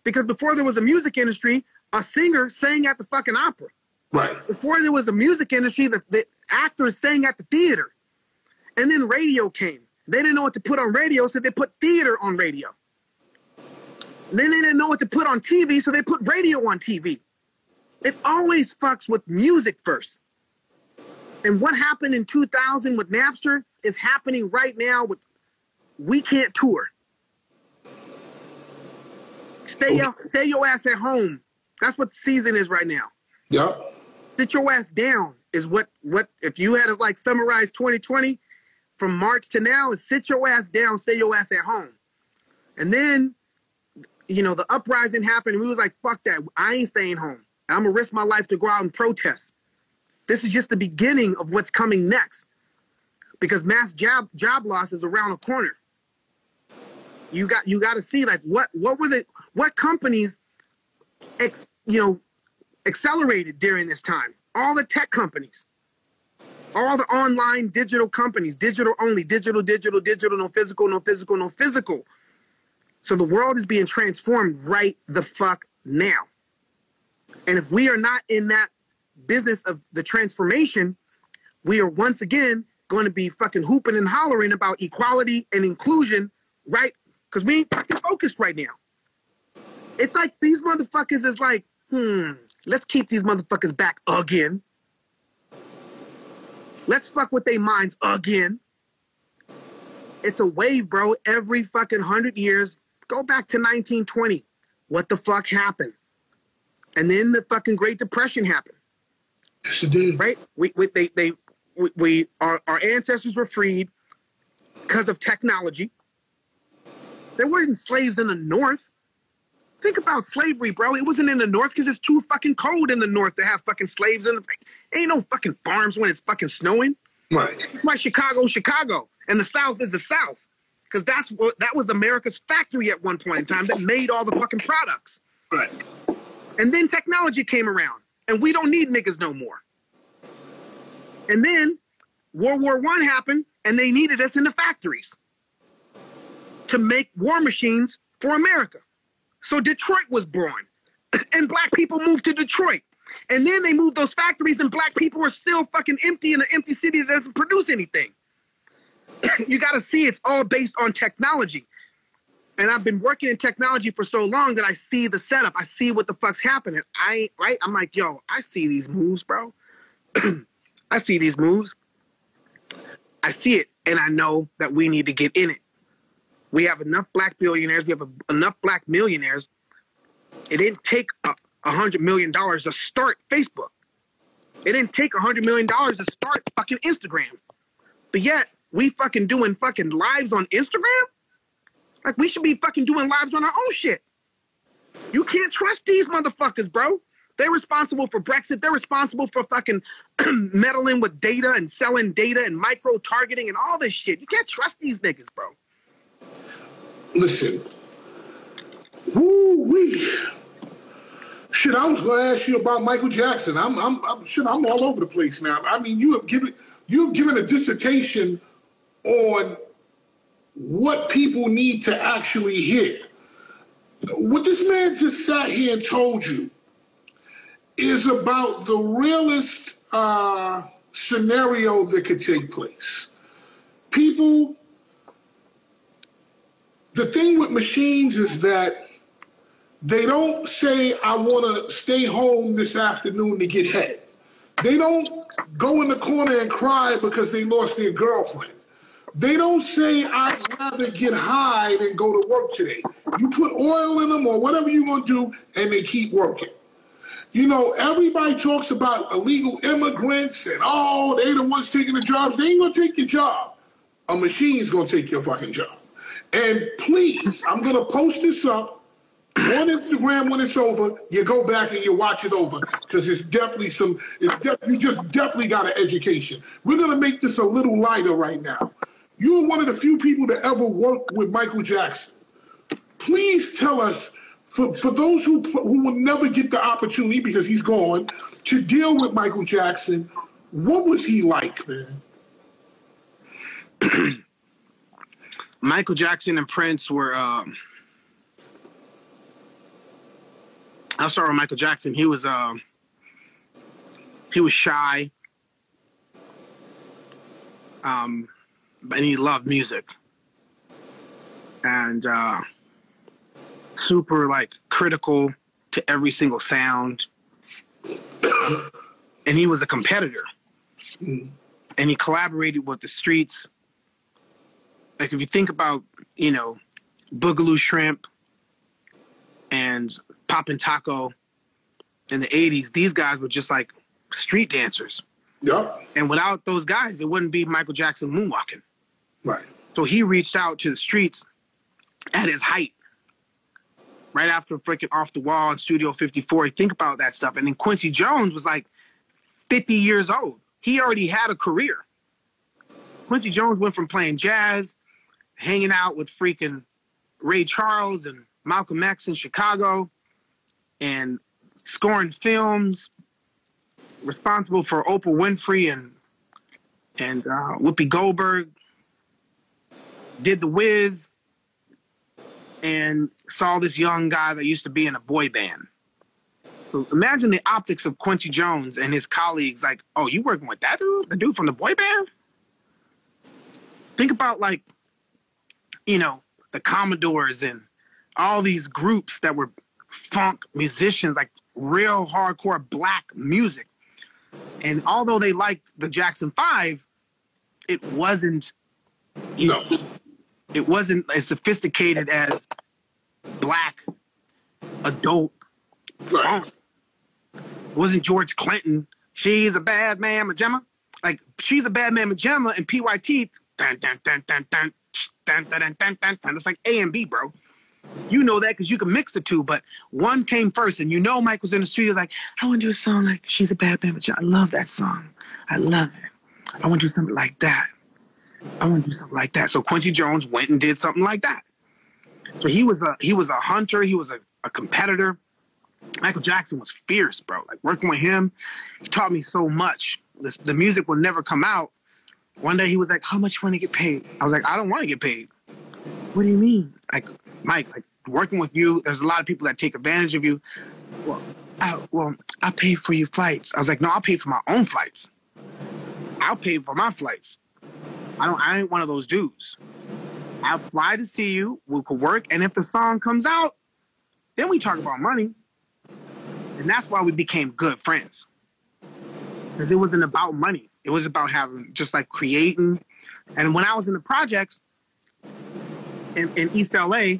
Because before there was a music industry, a singer sang at the fucking opera. Right. Before there was a music industry, the, the actors sang at the theater. And then radio came. They didn't know what to put on radio, so they put theater on radio. Then they didn't know what to put on TV, so they put radio on TV. It always fucks with music first. And what happened in 2000 with Napster is happening right now with we can't tour. Stay oh. your, stay your ass at home. That's what the season is right now. Yep. Sit your ass down is what what if you had to like summarize 2020 from March to now is sit your ass down, stay your ass at home. And then you know the uprising happened and we was like fuck that. I ain't staying home. I'm gonna risk my life to go out and protest. This is just the beginning of what's coming next. Because mass job job loss is around the corner. You got you got to see like what what were the what companies ex, you know accelerated during this time. All the tech companies, all the online digital companies, digital only, digital, digital, digital, no physical, no physical, no physical. So the world is being transformed right the fuck now. And if we are not in that business of the transformation, we are once again going to be fucking hooping and hollering about equality and inclusion, right? Because we ain't fucking focused right now. It's like these motherfuckers is like, hmm, let's keep these motherfuckers back again. Let's fuck with their minds again. It's a wave, bro. Every fucking hundred years. Go back to 1920. What the fuck happened? And then the fucking Great Depression happened. Yes, it did. Right? We, we they they we, we our, our ancestors were freed because of technology. There weren't slaves in the North. Think about slavery, bro. It wasn't in the North because it's too fucking cold in the North to have fucking slaves in the. Ain't no fucking farms when it's fucking snowing. Right. That's why Chicago, Chicago, and the South is the South, because that's what that was America's factory at one point in time that made all the fucking products. Right. And then technology came around, and we don't need niggas no more. And then World War One happened, and they needed us in the factories to make war machines for America. So Detroit was born, (clears throat) and black people moved to Detroit. And then they moved those factories, and black people are still fucking empty in an empty city that doesn't produce anything. (clears throat) you got to see it's all based on technology. And I've been working in technology for so long that I see the setup. I see what the fuck's happening. I right. I'm like, yo, I see these moves, bro. (clears throat) I see these moves. I see it, and I know that we need to get in it. We have enough black billionaires. We have a, enough black millionaires. It didn't take a, a hundred million dollars to start Facebook. It didn't take a hundred million dollars to start fucking Instagram. But yet we fucking doing fucking lives on Instagram. Like we should be fucking doing lives on our own shit. You can't trust these motherfuckers, bro. They're responsible for Brexit. They're responsible for fucking (clears throat) meddling with data and selling data and micro targeting and all this shit. You can't trust these niggas, bro. Listen. Woo wee. Shit, I was gonna ask you about Michael Jackson. I'm, I'm, I'm, shit, I'm all over the place now. I mean, you have given, you have given a dissertation on what people need to actually hear. What this man just sat here and told you is about the realest uh, scenario that could take place. People, the thing with machines is that they don't say, I want to stay home this afternoon to get head. They don't go in the corner and cry because they lost their girlfriend. They don't say, I'd rather get high than go to work today. You put oil in them or whatever you're going to do, and they keep working. You know, everybody talks about illegal immigrants and oh, they the ones taking the jobs. They ain't gonna take your job. A machine's gonna take your fucking job. And please, I'm gonna post this up on Instagram when it's over. You go back and you watch it over because it's definitely some. It's de- you just definitely got an education. We're gonna make this a little lighter right now. You're one of the few people that ever worked with Michael Jackson. Please tell us for, for those who who will never get the opportunity because he's gone to deal with Michael Jackson, what was he like, man? (clears throat) Michael Jackson and Prince were. Um, I'll start with Michael Jackson. He was. Um, he was shy. Um, and he loved music. And uh, super like critical to every single sound. and he was a competitor. Mm. And he collaborated with the streets. Like if you think about, you know, Boogaloo Shrimp and Poppin' Taco in the 80s, these guys were just like street dancers. Yep. And without those guys, it wouldn't be Michael Jackson moonwalking. Right. So he reached out to the streets at his height right after freaking off the wall in Studio 54. Think about that stuff. And then Quincy Jones was like 50 years old. He already had a career. Quincy Jones went from playing jazz, hanging out with freaking Ray Charles and Malcolm X in Chicago, and scoring films, responsible for Oprah Winfrey and and uh, Whoopi Goldberg. Did the Wiz, and saw this young guy that used to be in a boy band. So imagine the optics of Quincy Jones and his colleagues like, oh, you working with that dude? The dude from the boy band? Think about like, you know, the Commodores and all these groups that were funk musicians, like real hardcore black music. And although they liked the Jackson Five, it wasn't you No. It wasn't as sophisticated as black adult Right. It wasn't George Clinton. She's a bad Mama Jama. Like she's a bad Mama Jama, and PYT. Dun, dun, dun, dun, dun, dun, dun, dun, dun, dun, dun. It's like A and B, bro. You know that because you can mix the two, but one came first, and you know Mike was in the studio like, I want to do a song like "She's a Bad Mama Jama". I love that song. I love it. I want to do something like that. I want to do something like that. So Quincy Jones went and did something like that. So he was a he was a hunter. He was a, a competitor. Michael Jackson was fierce, bro. Like working with him, he taught me so much. The, the music will never come out. One day he was like, "How much you want to get paid?" I was like, "I don't want to get paid." What do you mean? Like, Mike, like working with you, there's a lot of people that take advantage of you. Well, I, well, I pay for your flights. I was like, "No, I'll pay for my own flights. I'll pay for my flights. I don't. I ain't one of those dudes. I'll fly to see you. We could work, and if the song comes out, then we talk about money. And that's why we became good friends. Because it wasn't about money. It was about having just like creating. And when I was in the projects in, in East LA,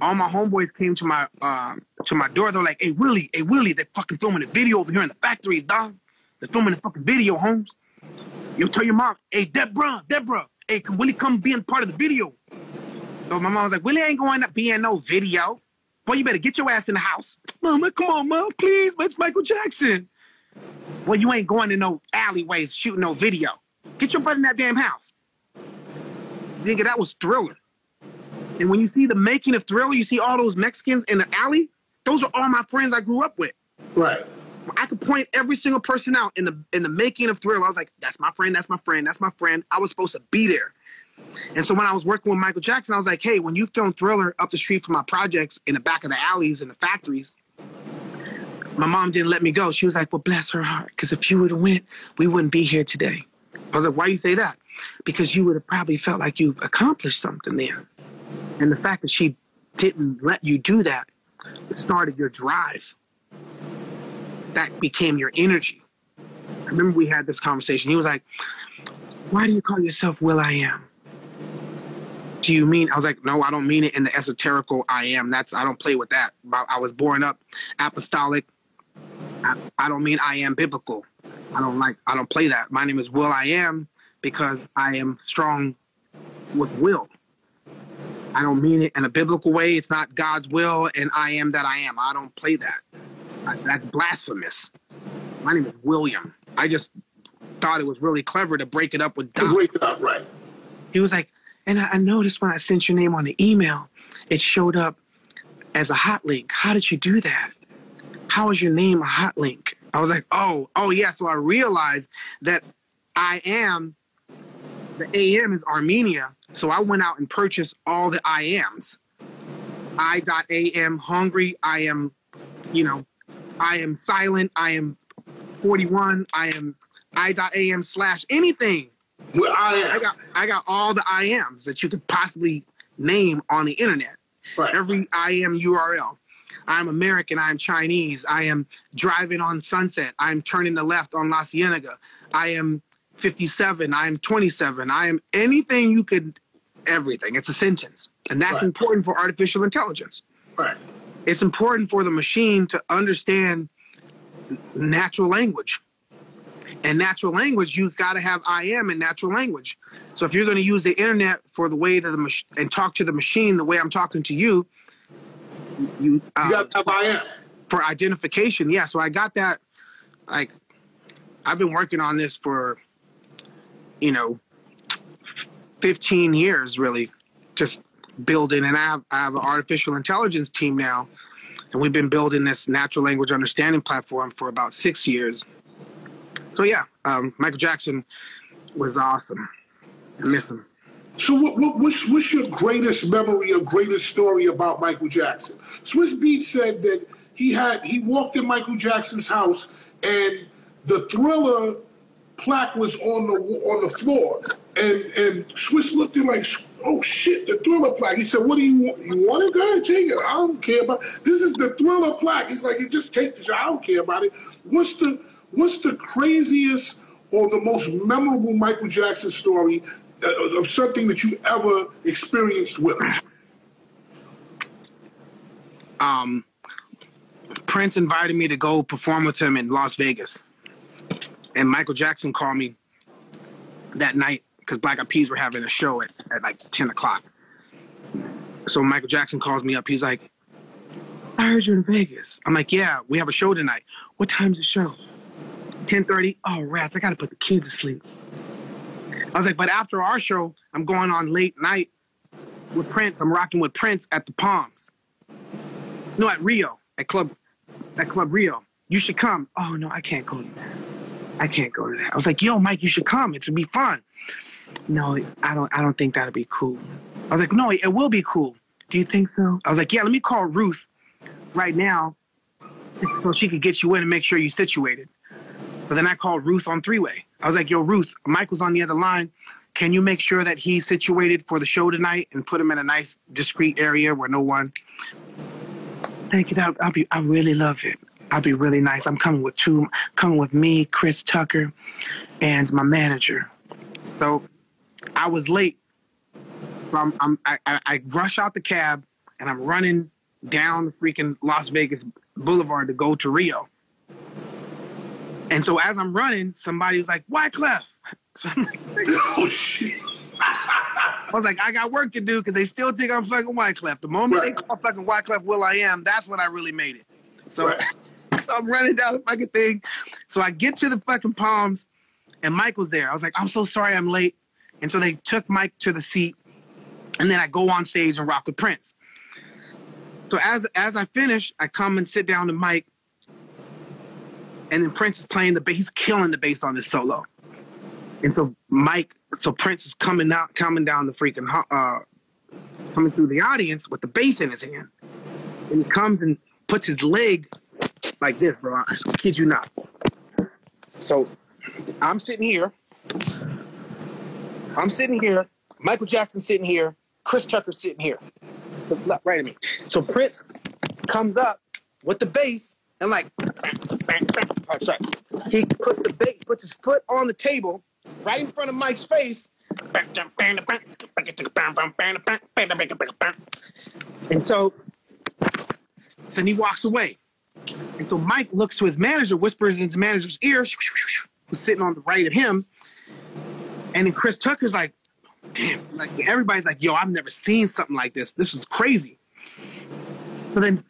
all my homeboys came to my uh, to my door. They're like, "Hey Willie, hey Willie, they fucking filming a video over here in the factories, dog. They're filming a fucking video, Holmes. You tell your mom, hey Deborah, Deborah, hey, can Willie come be a part of the video?" So my mom was like, "Willie ain't going to be in no video. Boy, you better get your ass in the house. Mama, come on, mom, please. It's Michael Jackson. Well, you ain't going to no alleyways shooting no video. Get your butt in that damn house. Nigga, that was Thriller. And when you see the making of Thriller, you see all those Mexicans in the alley. Those are all my friends I grew up with. Right. I could point every single person out in the in the making of Thriller. I was like, that's my friend, that's my friend, that's my friend. I was supposed to be there. And so when I was working with Michael Jackson, I was like, hey, when you film Thriller up the street from my projects in the back of the alleys and the factories, my mom didn't let me go. She was like, well, bless her heart, because if you would have went, we wouldn't be here today. I was like, why do you say that? Because you would have probably felt like you've accomplished something there. And the fact that she didn't let you do that started your drive. That became your energy. I remember we had this conversation. He was like, why do you call yourself Will I Am? Do you mean? I was like, no, I don't mean it in the esoterical I am. That's I don't play with that. I was born up apostolic. I, I don't mean I am biblical. I don't like. I don't play that. My name is Will I Am because I am strong with will. I don't mean it in a biblical way. It's not God's will and I am that I am. I don't play that. That's blasphemous. My name is William. I just thought it was really clever to break it up with Doc. wake up, right. He was like, and I, I noticed when I sent your name on the email, it showed up as a hot link. How did you do that? How is your name a hot link? I was like, oh, oh yeah. So I realized that I am the AM is Armenia. So I went out and purchased all the I ams. I dot AM hungry. I am, you know, I am silent. I am 41. I am I dot AM slash anything. Where I I got I got all the IAMs that you could possibly name on the internet. Right. Every IAM URL. I'm American. I'm Chinese. I am driving on Sunset. I'm turning the left on La Cienega. I am 57. I am 27. I am anything you could, everything. It's a sentence. And that's Right. important for artificial intelligence. Right. It's important for the machine to understand natural language. And natural language, you've got to have I am in natural language. So if you're going to use the internet for the way to the mach- and talk to the machine the way I'm talking to you, you, uh, You got to have I am. for identification, yeah. So I got that. Like, I've been working on this for, you know, 15 years, really, just building. And I have I have an artificial intelligence team now, and we've been building this natural language understanding platform for about six years. So yeah, um, Michael Jackson was awesome. I miss him. So what, what, what's, what's your greatest memory or greatest story about Michael Jackson? Swizz Beatz said that he had he walked in Michael Jackson's house and the Thriller plaque was on the on the floor, and and Swizz looked at like oh shit, the thriller plaque. He said, what do you want? You want it? Go ahead, take it. I don't care about This is the thriller plaque. He's like, you just take shit. I don't care about it. What's the what's the craziest or the most memorable Michael Jackson story uh, of something that you ever experienced with him? Um, Prince invited me to go perform with him in Las Vegas, and Michael Jackson called me that night because Black Eyed Peas were having a show at, at like ten o'clock. So Michael Jackson calls me up. He's like, "I heard you're in Vegas." I'm like, "Yeah, we have a show tonight. What time's the show?" 10:30. Oh, rats! I gotta put the kids to sleep. I was like, but after our show, I'm going on late night with Prince. I'm rocking with Prince at the Palms. No, at Rio, at Club, at Club Rio. You should come. Oh no, I can't go to that. I can't go to that. I was like, yo, Mike, you should come. It would be fun. No, I don't. I don't think that'd be cool. I was like, no, it will be cool. Do you think so? I was like, yeah. Let me call Ruth right now, so she could get you in and make sure you're situated. So then I called Ruth on three way. I was like, yo, Ruth, Michael's on the other line. Can you make sure that he's situated for the show tonight and put him in a nice, discreet area where no one. Thank you. That I'll be. I really love it. I'll be really nice. I'm coming with two. Coming with me, Chris Tucker, and my manager. So I was late. So I'm, I'm I, I rush out the cab and I'm running down the freaking Las Vegas Boulevard to go to Rio. And so as I'm running, somebody was like, Wyclef. (laughs) So I'm like, (laughs) oh shit. I was like, I got work to do because they still think I'm fucking Wyclef. The moment right. they call fucking Wyclef am. that's when I really made it. So, right. (laughs) so I'm running down the fucking thing. So I get to the fucking palms and Mike was there. I was like, I'm so sorry I'm late. And so they took Mike to the seat. And then I go on stage and rock with Prince. So as as I finish, I come and sit down to Mike and then Prince is playing the bass. He's killing the bass on this solo. And so Mike, so Prince is coming out, coming down the freaking, uh, coming through the audience with the bass in his hand. And he comes and puts his leg like this, bro. I kid you not. So I'm sitting here. I'm sitting here. Michael Jackson sitting here. Chris Tucker sitting here. Right at me. So Prince comes up with the bass and like oh, he put the bass, puts his foot on the table right in front of Mike's face. And so, so he walks away. And so Mike looks to his manager, whispers in his manager's ear, who's sitting on the right of him. And then Chris Tucker's like, damn, like everybody's like, yo, I've never seen something like this. This is crazy. So then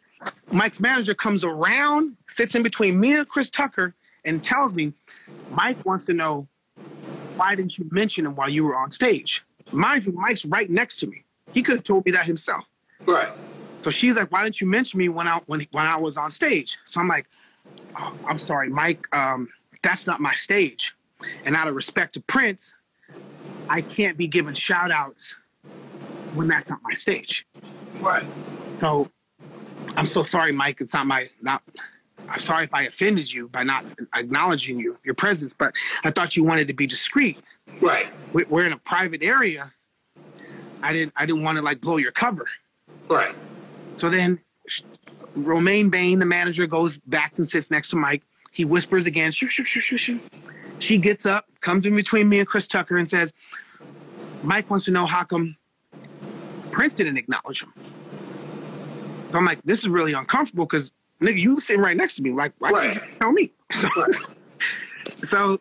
Mike's manager comes around, sits in between me and Chris Tucker, and tells me, Mike wants to know why didn't you mention him while you were on stage? Mind you, Mike's right next to me. He could have told me that himself. Right. So she's like, why didn't you mention me when I when when I was on stage? So I'm like, oh, I'm sorry, Mike. Um, that's not my stage. And out of respect to Prince, I can't be given shout outs when that's not my stage. Right. So I'm so sorry, Mike. It's not my not. I'm sorry if I offended you by not acknowledging you, your presence, but I thought you wanted to be discreet. Right. We're in a private area. I didn't. I didn't want to like blow your cover. Right. So then, Raymone Bain, the manager, goes back and sits next to Mike. He whispers again. Shoo, shoo, shoo, shoo, shoo. She gets up, comes in between me and Chris Tucker, and says, "Mike wants to know how come Prince didn't acknowledge him." So I'm like, this is really uncomfortable because nigga, you sitting right next to me. Like, why right. did you tell me? (laughs) So, so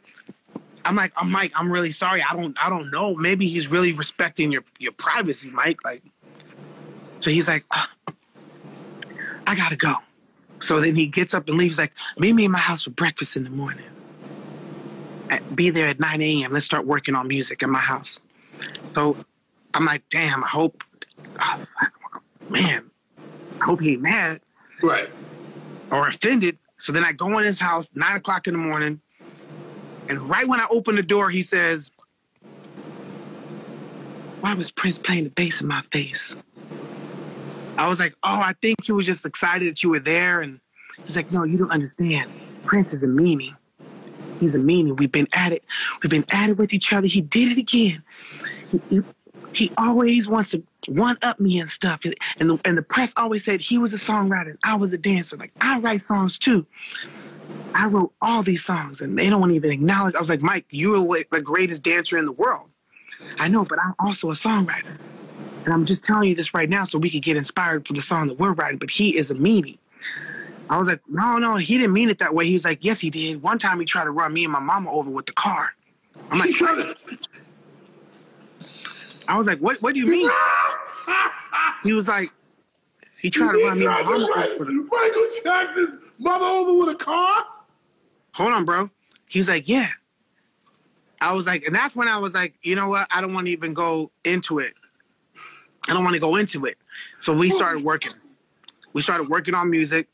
I'm like, I'm Mike, I'm really sorry. I don't I don't know. Maybe he's really respecting your your privacy, Mike. Like so he's like, oh, I gotta go. So then he gets up and leaves, like, meet me in my house for breakfast in the morning. Be there at 9 a.m. Let's start working on music in my house. So I'm like, damn, I hope, oh, (sighs) man, I hope he ain't mad. Right. Or offended. So then I go in his house, nine o'clock in the morning, and right when I open the door, he says, Why was Prince playing the bass in my face? I was like, Oh, I think he was just excited that you were there. And he's like, No, you don't understand. Prince is a meanie. He's a meanie. We've been at it. We've been at it with each other. He did it again. He, he, always wants to one up me and stuff. And the, and the press always said he was a songwriter. and I was a dancer. Like I write songs too. I wrote all these songs and they don't even acknowledge. I was like, Mike, you're the greatest dancer in the world. I know, but I'm also a songwriter. And I'm just telling you this right now so we could get inspired for the song that we're writing. But he is a meanie. I was like, no, no, he didn't mean it that way. He was like, yes, he did. One time he tried to run me and my mama over with the car. I'm like, (laughs) I was like, what? What do you mean? (laughs) he was like, he tried to run me and my mama over. Michael Jackson's mother over with a car. Hold on, bro. He was like, yeah. I was like, and that's when I was like, you know what? I don't want to even go into it. I don't want to go into it. So we started working. We started working on music.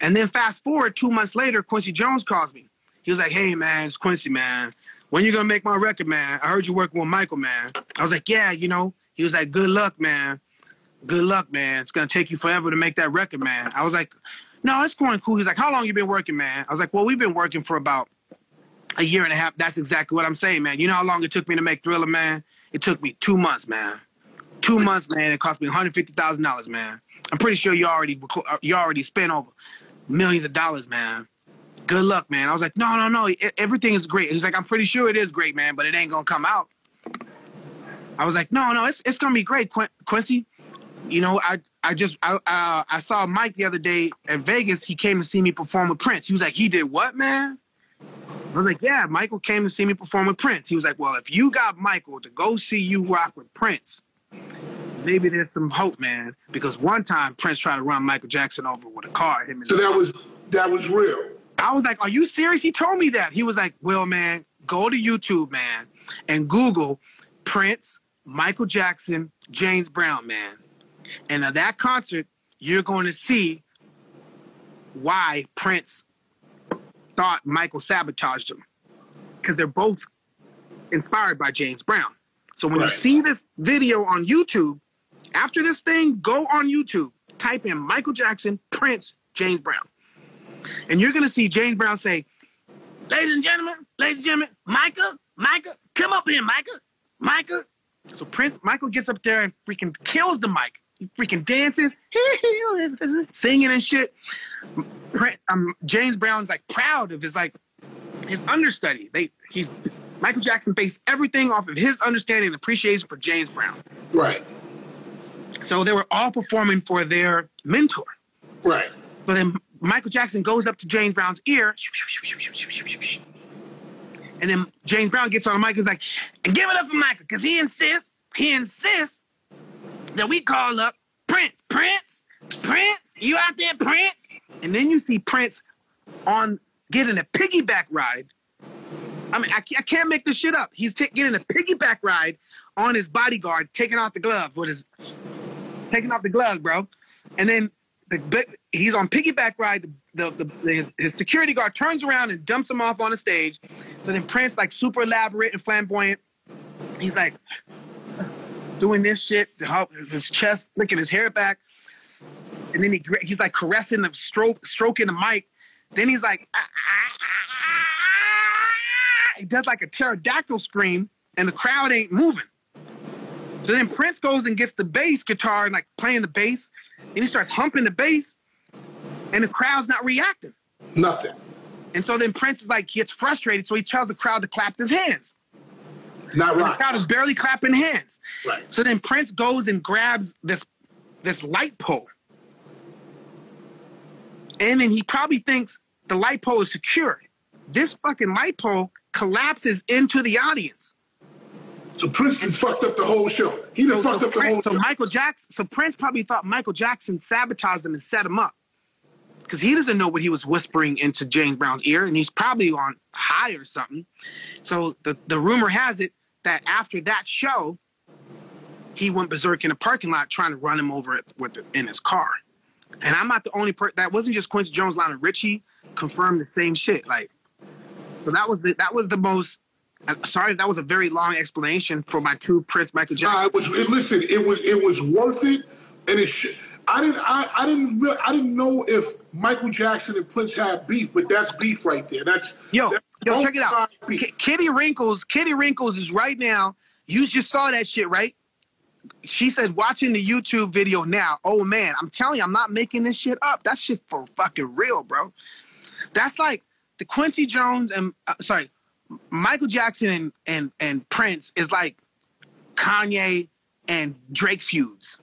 And then fast forward two months later, Quincy Jones calls me. He was like, hey, man, it's Quincy, man. When you gonna make my record, man? I heard you working with Michael, man. I was like, yeah, you know. He was like, good luck, man. Good luck, man. It's gonna take you forever to make that record, man. I was like, no, it's going cool. He's like, how long you been working, man? I was like, well, we've been working for about a year and a half. That's exactly what I'm saying, man. You know how long it took me to make Thriller, man? It took me two months, man. Two months, man. It cost me $150,000, man. I'm pretty sure you already uh, you already spent over millions of dollars, man. Good luck, man. I was like, no, no, no. everything is great. He's like, I'm pretty sure it is great, man, but it ain't gonna come out. I was like, no, no, it's it's gonna be great, Qu- Quincy. You know, I I just I uh, I saw Mike the other day at Vegas. He came to see me perform with Prince. He was like, he did what, man? I was like, yeah, Michael came to see me perform with Prince. He was like, well, if you got Michael to go see you rock with Prince, maybe there's some hope, man. Because one time Prince tried to run Michael Jackson over with a car. Him so that was that was real. I was like, are you serious? He told me that. He was like, well, man, go to YouTube, man, and Google Prince, Michael Jackson, James Brown, man. And at that concert, you're going to see why Prince thought Michael sabotaged him. Because they're both inspired by James Brown. So when right. you see this video on YouTube, after this thing, go on YouTube, type in Michael Jackson, Prince, James Brown. And you're gonna see James Brown say, Ladies and gentlemen, ladies and gentlemen, Michael, Michael, come up here, Michael, Michael. So Prince, Michael gets up there and freaking kills the mic. He freaking dances, (laughs) singing and shit. Prince, um, James Brown's like proud of his like his understudy. They he's Michael Jackson based everything off of his understanding and appreciation for James Brown. Right. So they were all performing for their mentor. Right. So then Michael Jackson goes up to James Brown's ear. And then James Brown gets on the mic and is like, and give it up for Michael, because he insists, he insists that we call up Prince. Prince, Prince, you out there, Prince? And then you see Prince on getting a piggyback ride I mean, I, I can't make this shit up. He's t- getting a piggyback ride on his bodyguard, taking off the glove with his taking off the glove, bro. And then the he's on piggyback ride. The, the, the his, his, security guard turns around and dumps him off on the stage. So then Prince, like super elaborate and flamboyant, he's like doing this shit, his chest flicking his hair back, and then he he's like caressing the stroke, stroking the mic. Then he's like. Ah, ah, ah, he does like a pterodactyl scream, and the crowd ain't moving. So then Prince goes and gets the bass guitar and like playing the bass, and he starts humping the bass, and the crowd's not reacting. Nothing. And so then Prince is like gets frustrated, so he tells the crowd to clap his hands. Not right. The crowd is barely clapping hands. Right. So then Prince goes and grabs this this light pole. And then he probably thinks the light pole is secure. This fucking light pole collapses into the audience. So Prince and, fucked up the whole show. He so, fucked so up Prince, the whole so show. Michael Jackson, so Prince probably thought Michael Jackson sabotaged him and set him up. Because he doesn't know what he was whispering into James Brown's ear, and he's probably on high or something. So the, the rumor has it that after that show, he went berserk in a parking lot trying to run him over with the, in his car. And I'm not the only person. That wasn't just Quincy Jones. Lionel Richie confirmed the same shit. Like so that was the that was the most. Sorry, that was a very long explanation for my two Prince Michael Jackson. Nah, it was. It, listen, it was it was worth it, and it. Sh- I didn't. I, I didn't. Re- I didn't know if Michael Jackson and Prince had beef, but that's beef right there. That's yo. That's yo, check it out. K- Kitty Wrinkles. Kitty Wrinkles is right now. You just saw that shit, right? she says, watching the YouTube video now. Oh man, I'm telling you, I'm not making this shit up. That shit for fucking real, bro. That's like the Quincy Jones and uh, sorry, Michael Jackson and and and Prince is like Kanye and Drake feuds.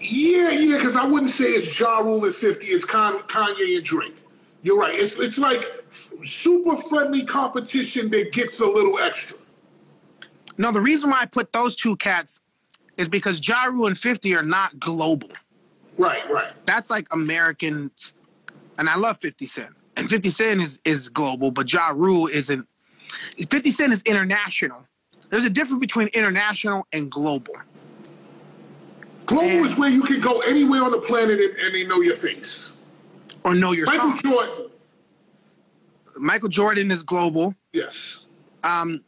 Yeah, yeah, because I wouldn't say it's Ja Rule at 50, it's Kanye and Drake. You're right. It's it's like super friendly competition that gets a little extra. No, the reason why I put those two cats is because Ja Rule and 50 are not global. Right, right. That's like American, and I love 50 Cent. And 50 Cent is, is global, but Ja Rule isn't. 50 Cent is international. There's a difference between international and global. Global and, is where you can go anywhere on the planet and, and they know your face. Or know your Michael song. Jordan. Michael Jordan is global. Yes. Um,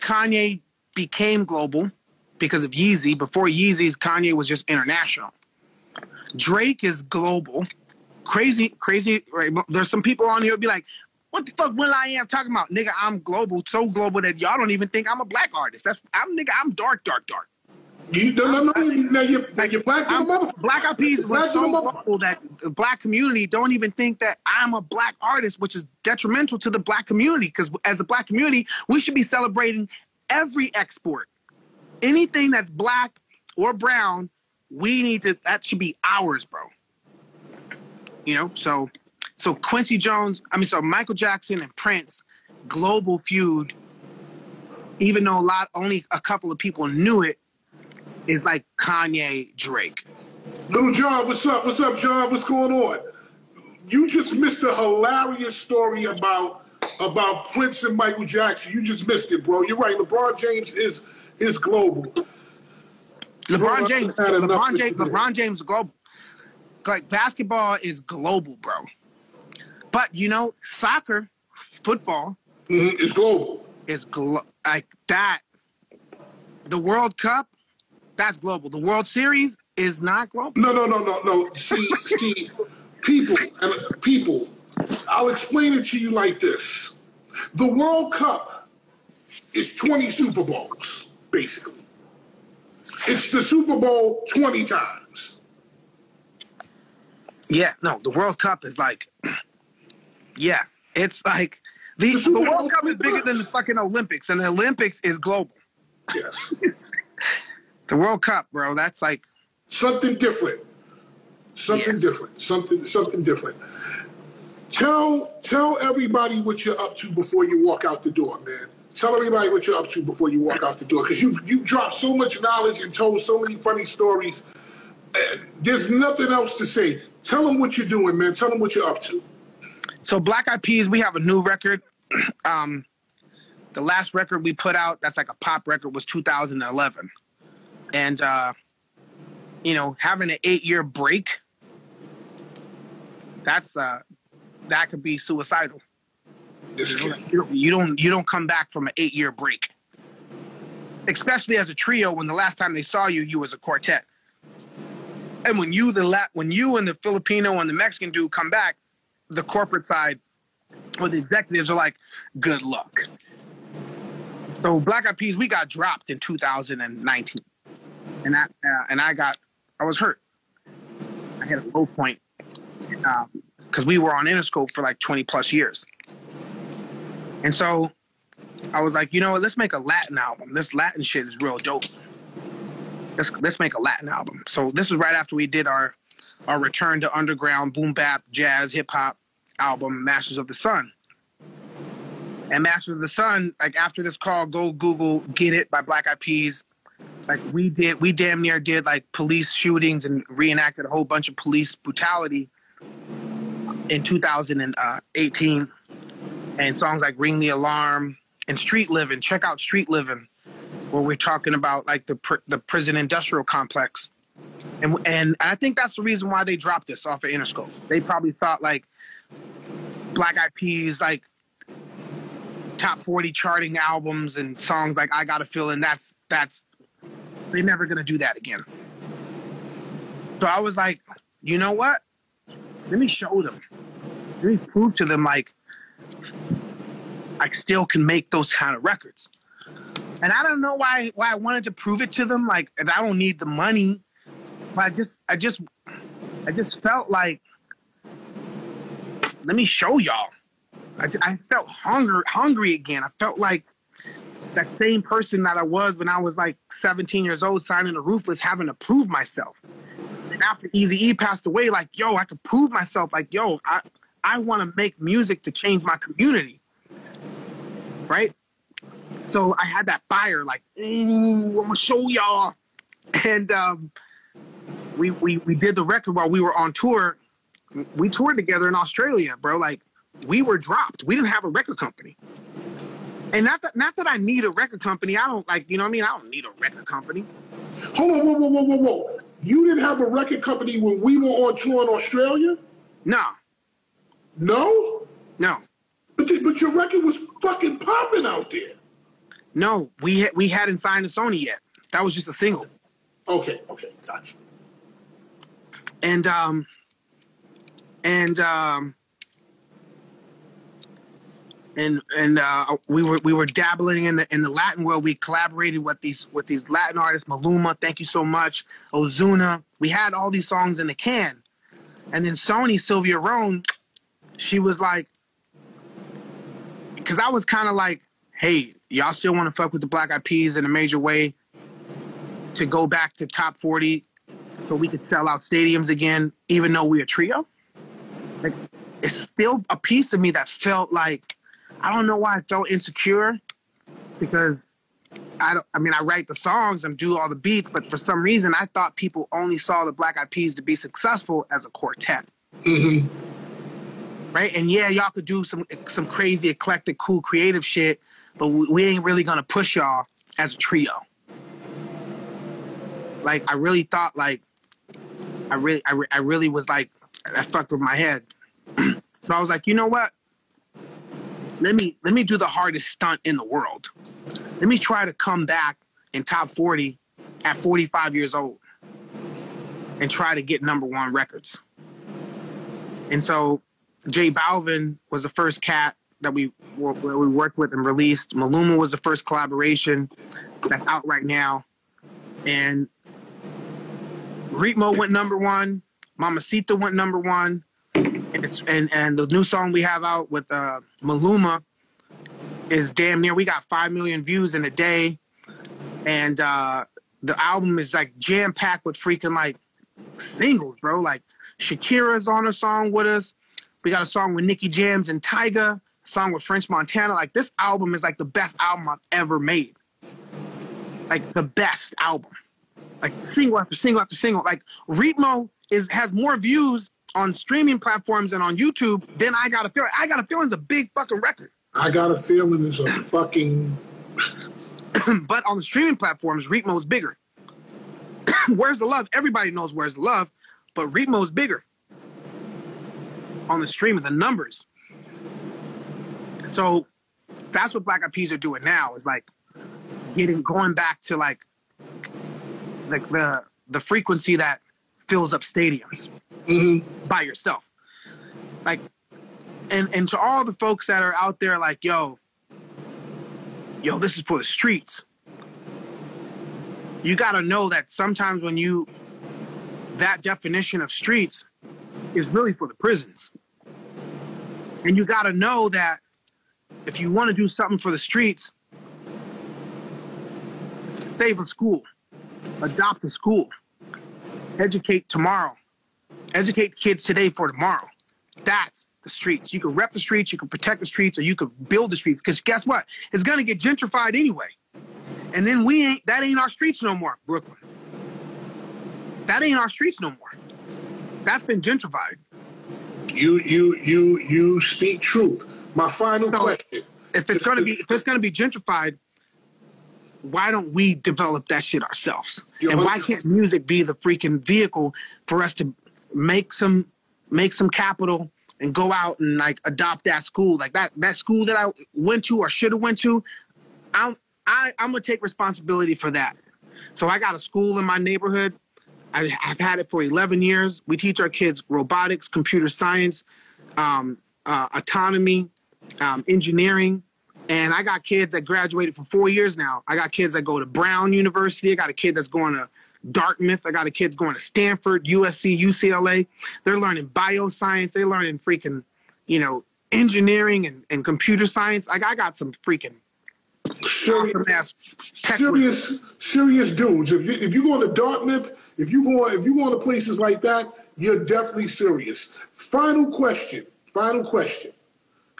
Kanye became global because of Yeezy. Before Yeezy's, Kanye was just international. Drake is global. Crazy, crazy. Right? There's some people on here be like, "What the fuck will.i.am talking about, nigga? I'm global, so global that y'all don't even think I'm a black artist. That's I'm nigga. I'm dark, dark, dark. You don't know. Now you're, now you're black the Black Eyed Peas was so global that the black community don't even think that I'm a black artist, which is detrimental to the black community. Because as the black community, we should be celebrating every export. Anything that's black or brown, we need to. That should be ours, bro. You know. So, so Quincy Jones. I mean, so Michael Jackson and Prince, global feud. Even though a lot, only a couple of people knew it is like Kanye Drake. Little John, what's up? What's up, John? What's going on? You just missed a hilarious story about about Prince and Michael Jackson. You just missed it, bro. You're right. LeBron James is is global. LeBron James, LeBron James, LeBron James global. Like basketball is global, bro. But you know, soccer, football, mm-hmm. is global. Is glo- like that. The World Cup that's global. The World Series is not global. No, no, no, no, no. See, (laughs) see, people and people. I'll explain it to you like this: the World Cup is 20 Super Bowls, basically. It's the Super Bowl 20 times. Yeah, no, the World Cup is like, (clears throat) yeah, it's like the, the, World Cup is bigger than the fucking Olympics, and the Olympics is global. Yes. (laughs) The World Cup, bro. That's like something different. Something yeah. different. Something something different. Tell tell everybody what you're up to before you walk out the door, man. Tell everybody what you're up to before you walk out the door, because you you dropped so much knowledge and told so many funny stories. Uh, there's nothing else to say. Tell them what you're doing, man. Tell them what you're up to. So Black Eyed Peas, we have a new record. (clears throat) um, the last record we put out, that's like a pop record, was 2011 and uh, you know having an eight year break that's uh that could be suicidal you, know, you don't you don't come back from an eight year break especially as a trio when the last time they saw you you was a quartet and when you the la- when you and the filipino and the mexican dude come back the corporate side or the executives are like good luck so black eyed peas we got dropped in 2019 and I uh, and I got I was hurt. I had a low point because um, we were on Interscope for like 20 plus years, and so I was like, you know what? Let's make a Latin album. This Latin shit is real dope. Let's let's make a Latin album. So this was right after we did our our return to underground boom bap jazz hip hop album, Masters of the Sun. And Masters of the Sun, like after this call, go Google "Get It" by Black Eyed Peas like we did we damn near did like police shootings and reenacted a whole bunch of police brutality in 2018 and songs like ring the alarm and street living check out street living where we're talking about like the pr- the prison industrial complex and and i think that's the reason why they dropped this off of interscope they probably thought like black eyed peas like top 40 charting albums and songs like i got a feeling that's that's they're never to do that again. So I was like, you know what? Let me show them. Let me prove to them like I still can make those kind of records. And I don't know why why I wanted to prove it to them. Like, I don't need the money, but I just I just I just felt like let me show y'all. I, I felt hunger hungry again. I felt like that same person that I was when I was like 17 years old, signing a Ruthless, having to prove myself. And after Easy E passed away, like yo, I could prove myself. Like yo, I I want to make music to change my community, right? So I had that fire, like, ooh, I'm gonna show y'all. And um, we, we we did the record while we were on tour. We toured together in Australia, bro. Like we were dropped. We didn't have a record company. And not that not that I need a record company. I don't like, you know what I mean? I don't need a record company. Hold on, whoa, whoa, whoa, whoa, whoa. You didn't have a record company when we were on tour in Australia? No, No? no, But, but your record was fucking popping out there. No. We ha- we hadn't signed to Sony yet. That was just a single. Okay, okay, gotcha. and um and um and and uh we were we were dabbling in the in the Latin world. We collaborated with these with these Latin artists, Maluma, thank you so much, Ozuna. We had all these songs in the can. And then Sony, Sylvia Rhone, she was like, because I was kind of like, hey, y'all still want to fuck with the Black Eyed Peas in a major way to go back to top 40 so we could sell out stadiums again, even though we're a trio. Like, it's still a piece of me that felt like I don't know why I felt insecure because I don't. I mean, I write the songs and do all the beats, but for some reason, I thought people only saw the Black Eyed Peas to be successful as a quartet. Mm-hmm. Right? And yeah, y'all could do some some crazy, eclectic, cool, creative shit, but we, ain't really gonna push y'all as a trio. Like, I really thought like I really, I, re- I really was like, I fucked with my head. (clears throat) so I was like, you know what? Let me let me do the hardest stunt in the world. Let me try to come back in top 40 at 45 years old and try to get number one records. And so J Balvin was the first cat that we were- we worked with and released. Maluma was the first collaboration that's out right now. And Ritmo went number one. Mamacita went number one. And it's and, and the new song we have out with uh, Maluma is damn near we got five million views in a day. And uh, the album is like jam packed with freaking like singles, bro. Like Shakira's on a song with us. We got a song with Nicky Jams and Tyga, song with French Montana. Like this album is like the best album I've ever made. Like the best album like single after single after single. Like Ritmo is has more views on streaming platforms and on YouTube than I got a feeling. I got a feeling feeling's a big fucking record. I got a feeling it's a fucking. (coughs) but on the streaming platforms, Ritmo's bigger. (coughs) Where's the love? Everybody knows where's the love, but Ritmo's bigger on the stream of the numbers. So that's what Black Eyed Peas are doing now. Is like getting going back to like like the the frequency that fills up stadiums mm-hmm. by yourself. Like and and to all the folks that are out there like, yo, yo, this is for the streets. You gotta know that sometimes when you that definition of streets is really for the prisons. And you gotta know that if you want to do something for the streets, save a school adopt a school, educate tomorrow, educate kids today for tomorrow. That's the streets. You can rep the streets, you can protect the streets, or you can build the streets. Because guess what? It's gonna get gentrified anyway. And then we ain't that ain't our streets no more, Brooklyn. That ain't our streets no more. That's been gentrified. You you you you speak truth. My final So, question. If it's gonna be if it's gonna be gentrified, why don't we develop that shit ourselves? And why can't music be the freaking vehicle for us to make some make some capital and go out and like adopt that school like that that school that I went to or should have went to? I'm I I'm gonna take responsibility for that. So I got a school in my neighborhood. I, I've had it for 11 years. We teach our kids robotics, computer science, um, uh, autonomy, um, engineering, And I got kids that graduated for four years now. I got kids that go to Brown University. I got a kid that's going to Dartmouth. I got a kids going to Stanford, USC, UCLA. They're learning bioscience. They're learning freaking, you know, engineering and, and computer science. Like I got some freaking Serious, awesome serious, serious dudes. If you if you go to Dartmouth, if you go if you go to places like that, you're definitely serious. Final question. Final question.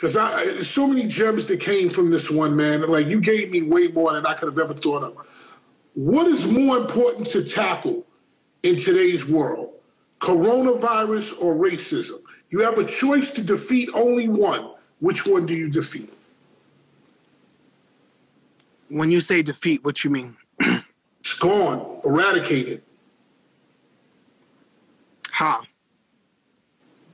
Because I, so many gems that came from this one, man. Like you gave me way more than I could have ever thought of. What is more important to tackle in today's world? Coronavirus or racism? You have a choice to defeat only one. Which one do you defeat? When you say defeat, what you mean? It's gone, eradicated, How?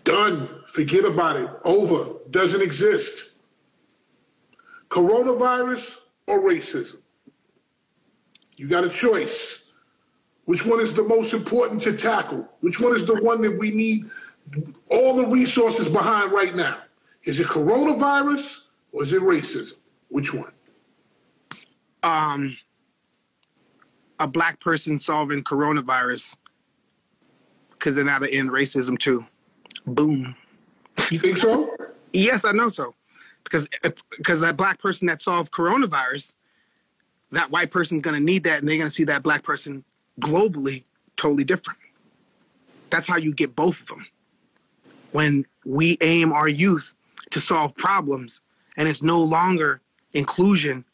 Done. Forget about it. Over. Doesn't exist. Coronavirus or racism? You got a choice. Which one is the most important to tackle? Which one is the one that we need all the resources behind right now? Is it coronavirus or is it racism? Which one? Um, a black person solving coronavirus because then that'll end racism too. Boom. You think so? Yes, I know so. Because because that black person that solved coronavirus, that white person's going to need that, and they're going to see that black person globally totally different. That's how you get both of them. When we aim our youth to solve problems, and it's no longer inclusion,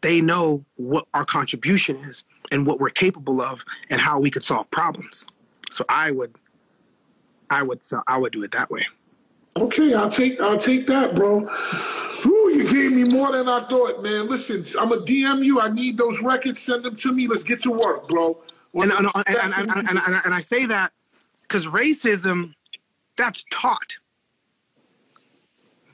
they know what our contribution is and what we're capable of, and how we could solve problems. So I would, I would, I would do it that way. Okay, I'll take I'll take that, bro. Whew, you gave me more than I thought, man. Listen, I'm a DM you. I need those records. Send them to me. Let's get to work, bro. and, and, and, and, and, and, and, and I say that because racism, that's taught.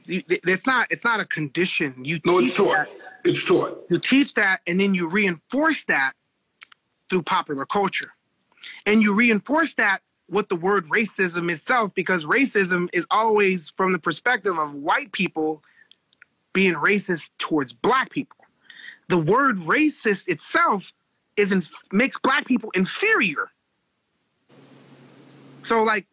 It's not. It's not a condition. You no, it's taught. that. It's taught. You teach that, and then you reinforce that through popular culture, and you reinforce that with the word racism itself, because racism is always from the perspective of white people being racist towards black people. The word racist itself is in, makes black people inferior. So like,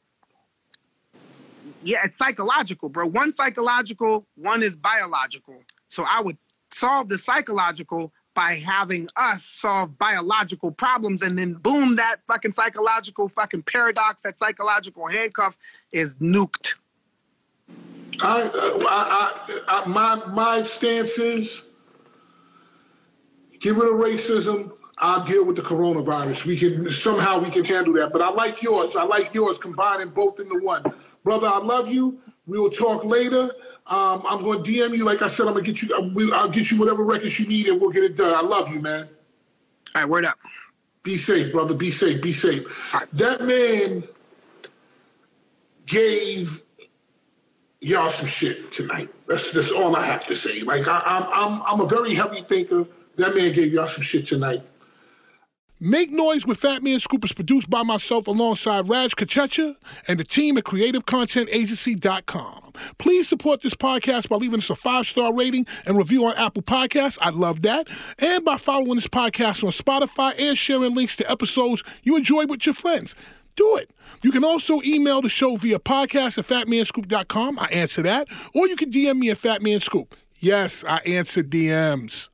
yeah, it's psychological, bro. One psychological, one is biological. So I would solve the psychological by having us solve biological problems, and then boom, that fucking psychological fucking paradox, that psychological handcuff is nuked. I, I, I, I, my my stance is get rid of racism. I'll deal with the coronavirus. We can somehow we can handle that. But I like yours. I like yours combining both into one. Brother, I love you. We will talk later. Um, I'm going to DM you. Like I said, I'm going to get you. I'll- I'll get you whatever records you need, and we'll get it done. I love you, man. All right, word up. Be safe, brother. Be safe. Be safe. That man gave y'all some shit tonight. That's that's all I have to say. Like I, I'm I'm I'm a very heavy thinker. That man gave y'all some shit tonight. Make Noise with Fat Man Scoop is produced by myself alongside Raj Kachecha and the team at CreativeContentAgency.com. Please support this podcast by leaving us a five star rating and review on Apple Podcasts. I'd love that. And by following this podcast on Spotify and sharing links to episodes you enjoy with your friends. Do it. You can also email the show via podcast at fatmanscoop.com. I answer that. Or you can DM me at Fatmanscoop. Yes, I answer DMs.